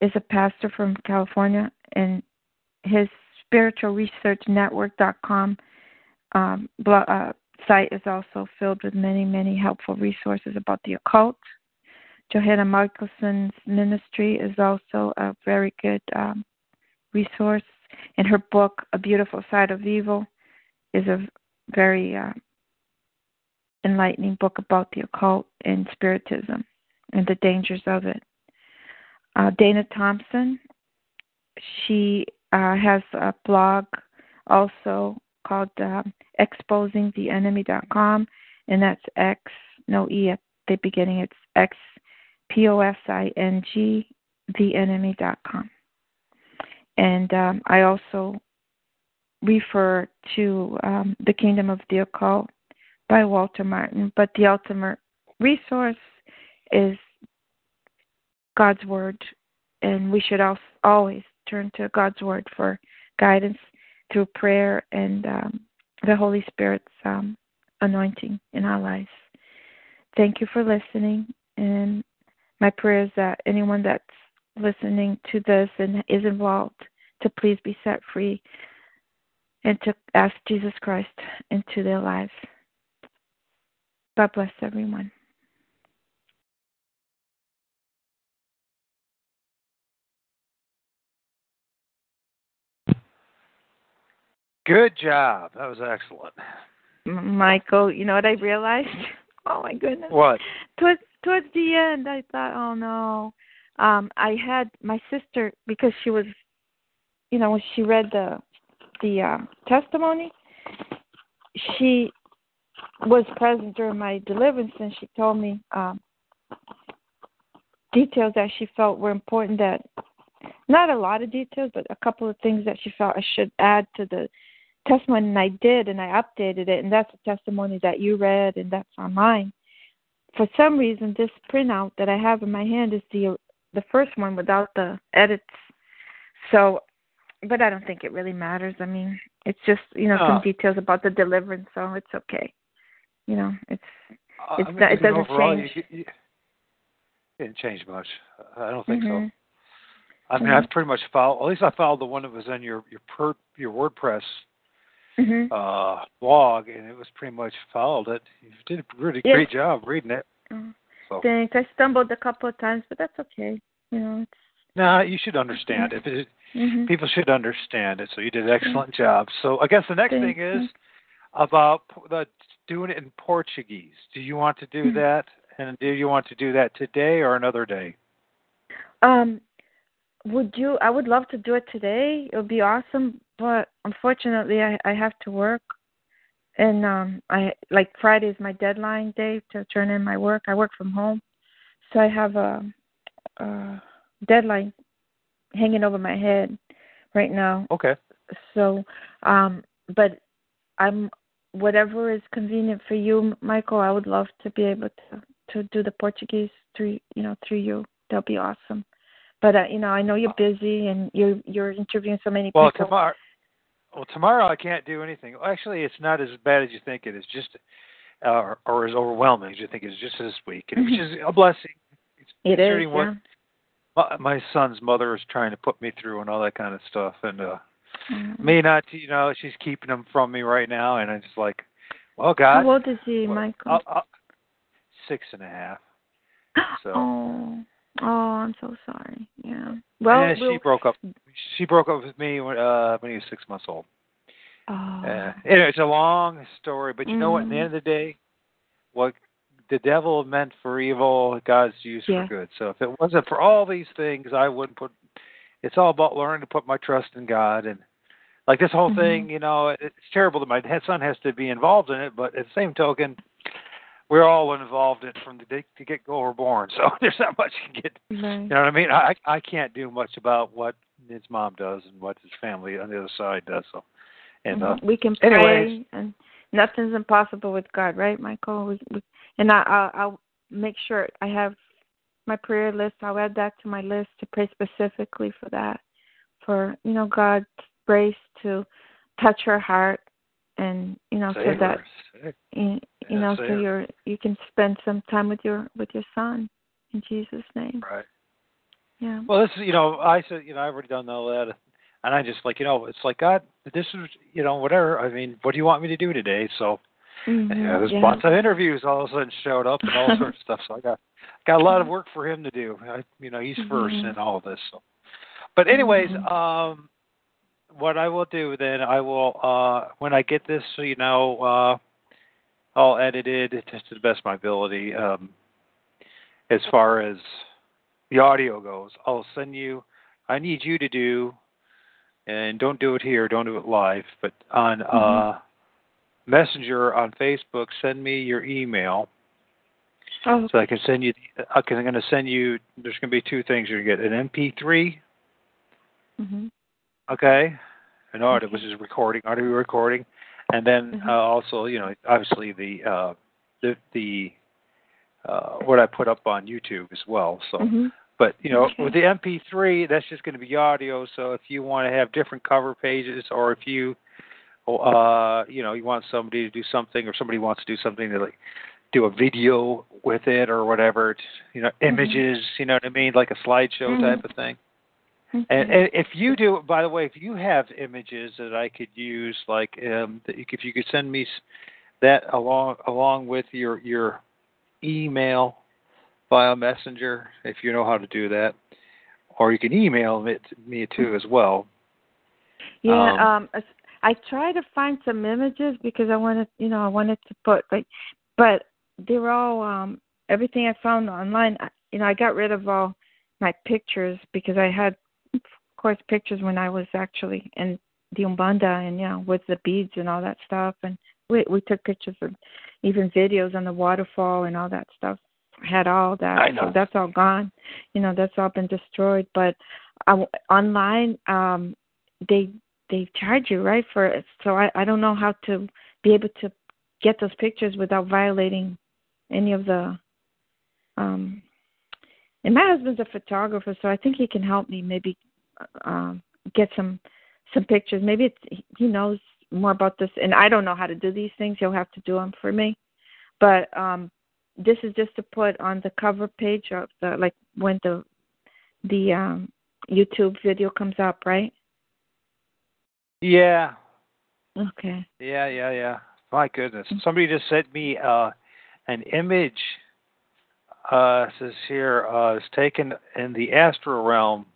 is a pastor from California, and his spiritual research network.com um, blog, uh, site is also filled with many, many helpful resources about the occult. Johanna Michaelsen's ministry is also a very good um, resource, and her book, A Beautiful Side of Evil, is a very uh, enlightening book about the occult and spiritism and the dangers of it. Uh, Dana Thompson, she uh, has a blog also called uh, exposingtheenemy.com, and that's X, no E at the beginning. It's X P O S I N G, theenemy.com. And um, I also refer to um, The Kingdom of the Occult by Walter Martin, but the ultimate resource is God's Word, and we should always turn to God's Word for guidance through prayer and um, the Holy Spirit's um, anointing in our lives. Thank you for listening, and my prayer is that anyone that's listening to this and is involved to please be set free and to ask Jesus Christ into their lives. God bless everyone. Good job. That was excellent. Michael, you know what I realized? Oh my goodness. What? Towards towards the end, I thought, oh no. Um, I had my sister because she was, you know, when she read the the uh, testimony, she was present during my deliverance, and she told me um, details that she felt were important. That not a lot of details, but a couple of things that she felt I should add to the testimony and I did and I updated it and that's a testimony that you read and that's online. For some reason this printout that I have in my hand is the the first one without the edits. So but I don't think it really matters. I mean, it's just, you know, some details about the deliverance, so it's okay. You know, it's uh, it's I mean, not, it doesn't overall, change. You, you, it didn't change much. I don't think mm-hmm. so. I mean, mm-hmm. I've pretty much followed. At least I followed the one that was in your your per, your WordPress mm-hmm. uh, blog, and it was pretty much followed it. You did a really yes. great job reading it. Oh, so. Thanks. I stumbled a couple of times, but that's okay. You know, it's. Nah, you should understand it. it mm-hmm. People should understand it. So you did an excellent job. So I guess the next Thank thing is about the doing it in Portuguese. Do you want to do mm-hmm. that? And do you want to do that today or another day? Um, would you? I would love to do it today. It would be awesome, but unfortunately, I I have to work, and um, I like Friday is my deadline day to turn in my work. I work from home, so I have a, a deadline hanging over my head right now. Okay. So, um, but I'm whatever is convenient for you, Michael. I would love to be able to to do the Portuguese through you know through you. That'll be awesome. But uh, you know, I know you're busy and you're you're interviewing so many well, people. tomorrow. Well, tomorrow I can't do anything. Actually, it's not as bad as you think it is. Just uh, or as overwhelming as you think it is. Just this week, and which is a blessing. It's Mm-hmm. It is, considering yeah. what my, my son's mother is trying to put me through and all that kind of stuff, and uh Mm. me not, you know, she's keeping them from me right now, and I'm just like, well, God, How old is he, Michael? I'll, I'll, six and a half. so- Oh, oh, I'm so sorry. Yeah. Well, yeah, we'll she broke up. She broke up with me when uh when he was six months old. oh, Uh, anyway, it's a long story, but you know what? At the Mhm. end of the day, what the devil meant for evil, God's used Yeah. for good. So if it wasn't for all these things, I wouldn't put. It's all about learning to put my trust in God, and like this whole Mhm. thing, you know, it- it's terrible that my son has to be involved in it, but at the same token, we're all involved in from the day to get go we're born. So there's not much you can get. right. You know what I mean? I I can't do much about what his mom does and what his family on the other side does. So, and uh, Mhm. we can pray, anyways. and nothing's impossible with God, right, Michael? We, we, and I, I'll, I'll make sure I have my prayer list. I'll add that to my list to pray specifically for that, for you know God's grace to touch her heart, and you know so save that her. You, know so you're you can spend some time with your with your son in Jesus' name. Right. Yeah. Well, this is you know I said you know I've already done all that, and I just like you know it's like God, this is you know whatever. I mean, what do you want me to do today? So Mhm, yeah, there's yeah. lots of interviews all of a sudden showed up and all sorts of stuff. So I got got a lot of work for him to do. I, you know, he's 1st Mhm. in all of this. So, but anyways, Mhm. um, what I will do then, I will uh when I get this, you know, uh, all edited just to the best of my ability. Um, as far as the audio goes, I'll send you. I need you to do, and don't do it here. Don't do it live, but on uh, Messenger on Facebook, send me your email Oh, so I can send you. I can, I'm going to send you. There's going to be two things you're going to get: an MP3, mhm. okay, an audio, Okay. which is recording, audio recording, and then Mhm. uh, also, you know, obviously the uh, the the uh, what I put up on YouTube as well. So. Mhm. But you know, Okay. with the MP3, that's just going to be audio. So if you want to have different cover pages, or if you, uh, you know, you want somebody to do something, or somebody wants to do something to like do a video with it or whatever, it's, you know, images, you know what I mean, like a slideshow Mhm. type of thing. And, and if you do, by the way, if you have images that I could use, like um, if you could send me that along along with your your email via messenger, if you know how to do that, or you can email it to me too as well. Yeah, Um, um, I tried to find some images because I wanted, you know, I wanted to put like, but they're all um everything I found online. I- You know, I got rid of all my pictures because I had, course, pictures when I was actually in the Umbanda and you know with the beads and all that stuff, and we we took pictures of even videos on the waterfall and all that stuff. Had all that, I know. so that's all gone. You know, that's all been destroyed. But I, online, um, they they charge you right for it. So I I don't know how to be able to get those pictures without violating any of the um and my husband's a photographer so I think he can help me maybe um get some some pictures. Maybe it's he knows more about this and I don't know how to do these things. He'll have to do them for me. But um this is just to put on the cover page of the like when the the um YouTube video comes up, right? Yeah, Okay. yeah, yeah, yeah. My goodness, somebody just sent me uh, an image. Uh, it says here uh, it's taken in the astral realm.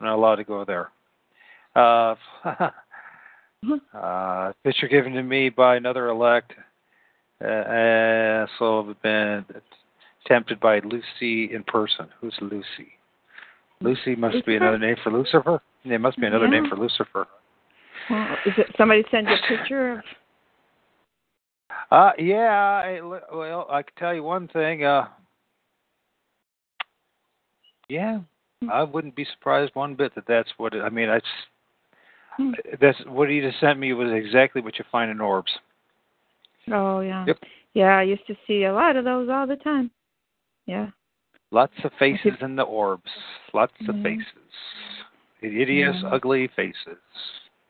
Not allowed to go there. Uh, uh, picture given to me by another elect. Uh, uh, so I've been tempted by Lucy in person. Who's Lucy? Lucy must be another name for Lucifer. Yeah, it must be another name for Lucifer. Well, is it somebody send you a picture of Uh, yeah. I, well, I can tell you one thing. Uh, yeah, I wouldn't be surprised one bit that that's what. It, I mean, I, Hmm. That's what he just sent me was exactly what you find in orbs. Oh yeah. Yep. Yeah, I used to see a lot of those all the time. Yeah. Lots of faces in the orbs. Lots of faces. Hideous, Yeah. ugly faces.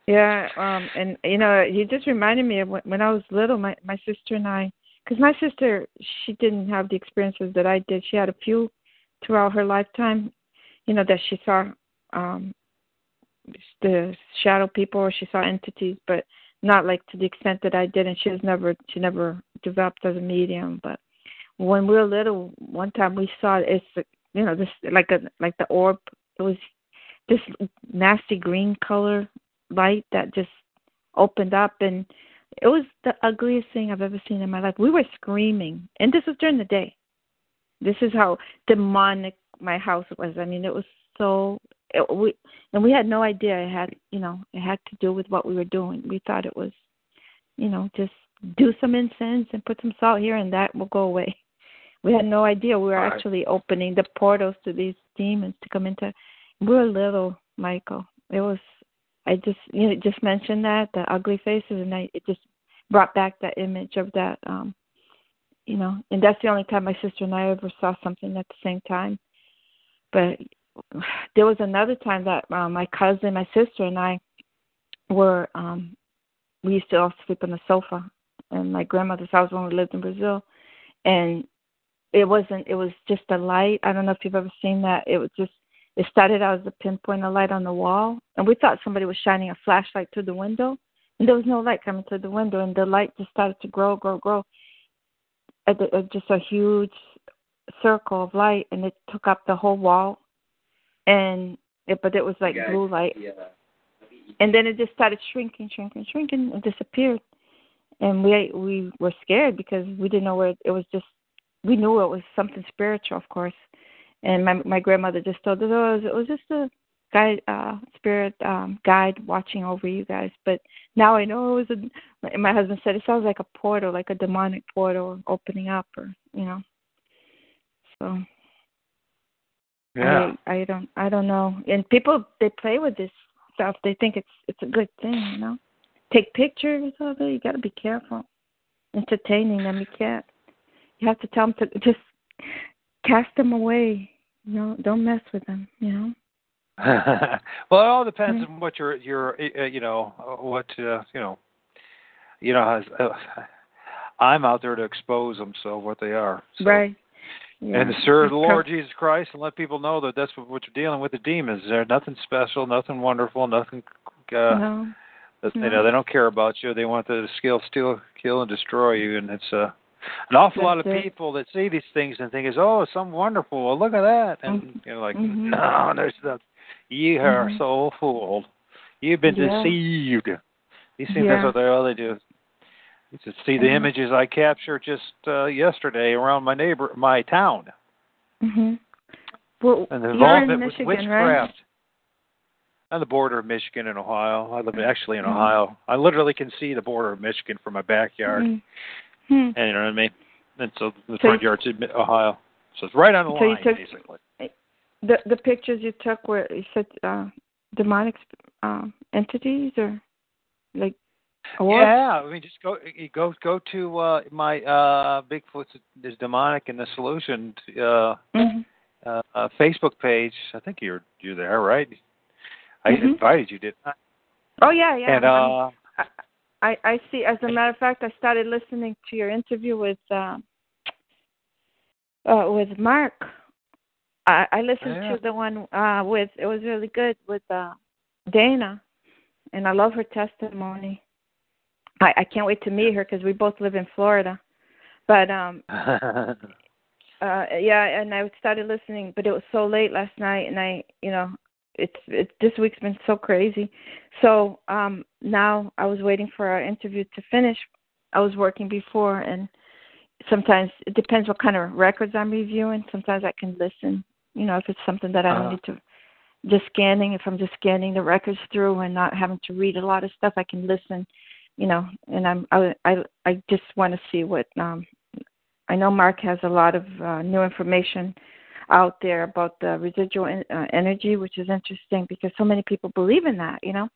Yeah, um, and you know, you just reminded me of when, when I was little. My my sister and I, because my sister, she didn't have the experiences that I did. She had a few throughout her lifetime, you know, that she saw um the shadow people or she saw entities, but not like to the extent that I did. And she was never she never developed as a medium. But when we were little, one time we saw it's you know this like a like the orb. It was this nasty green color light that just opened up and it was the ugliest thing I've ever seen in my life. We were screaming, and this was during the day. This is how demonic my house was. I mean, it was so. It, we and we had no idea it had, you know, it had to do with what we were doing. We thought it was, you know, just do some incense and put some salt here, and that will go away. We had no idea we were Right. actually opening the portals to these demons to come into. We were little, Michael. It was I just you know just mentioned that the ugly faces, and I it just brought back that image of that. um You know, and that's the only time my sister and I ever saw something at the same time. But there was another time that uh, my cousin, my sister, and I were um we used to all sleep on the sofa in my grandmother's house when we lived in Brazil, and it wasn't. It was just a light. I don't know if you've ever seen that. It was just it started out as a pinpoint of light on the wall, and we thought somebody was shining a flashlight through the window, and there was no light coming through the window, and the light just started to grow, grow, grow. Just a huge circle of light, and it took up the whole wall, and it, but it was like blue light, and then it just started shrinking, shrinking, shrinking, and disappeared. And we we were scared because we didn't know where it, it was. Just we knew it was something spiritual, of course. And my my grandmother just told us oh, it was, it was just a guide uh spirit um guide watching over you guys. But now i know it was a my- my husband said it sounds like a portal like a demonic portal opening up or you know so Yeah. i i don't i don't know and people they play with this stuff they think it's it's a good thing you know take pictures of it you got to be careful entertaining them you can't you have to tell them to just cast them away. You know, don't mess with them. You know. well, it all depends Mhm. on what your your uh, you know what uh, you know you know uh, I'm out there to expose them, so what they are. So. Right. Yeah. And serve the Lord Jesus Christ and let people know that that's what, what you're dealing with. The demons, they're nothing special, nothing wonderful, nothing. Uh, no. that, You no. know, they don't care about you. They want to skill, steal, kill, and destroy you. And it's uh, an awful lot of it. people that see these things and think, "Is oh, it's something wonderful. Well, look at that." And Mhm. you know, like, Mhm. no, there's the. You are Mhm. so fooled. You've been Yeah. deceived. These things, Yeah. that's what they all they do. Should see the Mhm. images I captured just uh, yesterday around my neighbor, my town, Mhm. Well, and the you're involvement in with Michigan, witchcraft. On the border of Michigan and Ohio. I live actually in Mhm. Ohio. I literally can see the border of Michigan from my backyard. right? Mhm. And you know what I mean? And so the So front yard's in Ohio. So it's right on the So line, took- basically. The the pictures you took were you said uh, demonic um, entities or like orbs? Yeah, I mean, just go go go to uh my uh Bigfoot's is demonic and the solution uh, Mhm. uh uh Facebook page. I think you're you're there, right? I Mhm. invited you, didn't I? Oh yeah, yeah. and uh I I see. As a matter of fact, I started listening to your interview with uh, uh with Mark. I I listened Yeah. to the one uh with it was really good with uh Dana, and I love her testimony. I I can't wait to meet her because we both live in Florida. But um uh yeah, and I started listening, but it was so late last night, and I you know it's it this week's been so crazy. So um now I was waiting for our interview to finish. I was working before, and sometimes it depends what kind of records I'm reviewing. Sometimes I can listen, you know, if it's something that I don't Uh-huh. need to just scanning. If I'm just scanning the records through and not having to read a lot of stuff, I can listen, you know. And I'm I I I just want to see what um I know Mark has a lot of uh, new information out there about the residual en- uh, energy, which is interesting because so many people believe in that, you know.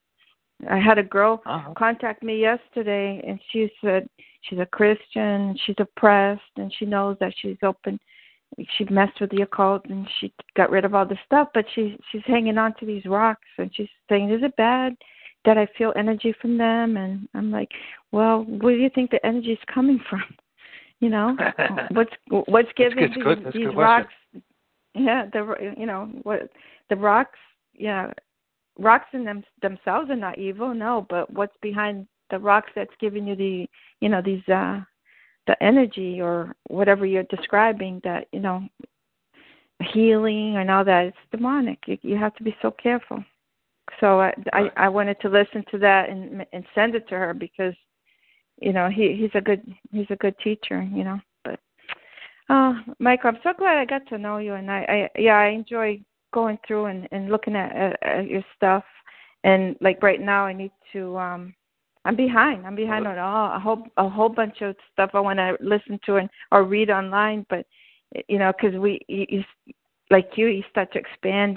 I had a girl Uh-huh. contact me yesterday, and she said she's a Christian, she's oppressed, and she knows that she's open. She messed with the occult, and she got rid of all the stuff, but she she's hanging on to these rocks, and she's saying, "Is it bad that I feel energy from them?" And I'm like, "Well, where do you think the energy is coming from? You know, what's what's giving That's good- these, that's these rocks? Yeah, the you know what the rocks, yeah, rocks in them themselves are not evil, no, but what's behind the rocks that's giving you the you know these uh the energy or whatever you're describing that you know healing and all that it's demonic you, you have to be so careful so I, I i wanted to listen to that and and send it to her because you know he he's a good he's a good teacher you know but uh michael i'm so glad i got to know you and i i yeah i enjoy going through and and looking at, at, at your stuff. And like right now i need to um i'm behind i'm behind on all a whole a whole bunch of stuff i want to listen to and or read online but you know because we you, you like you you start to expand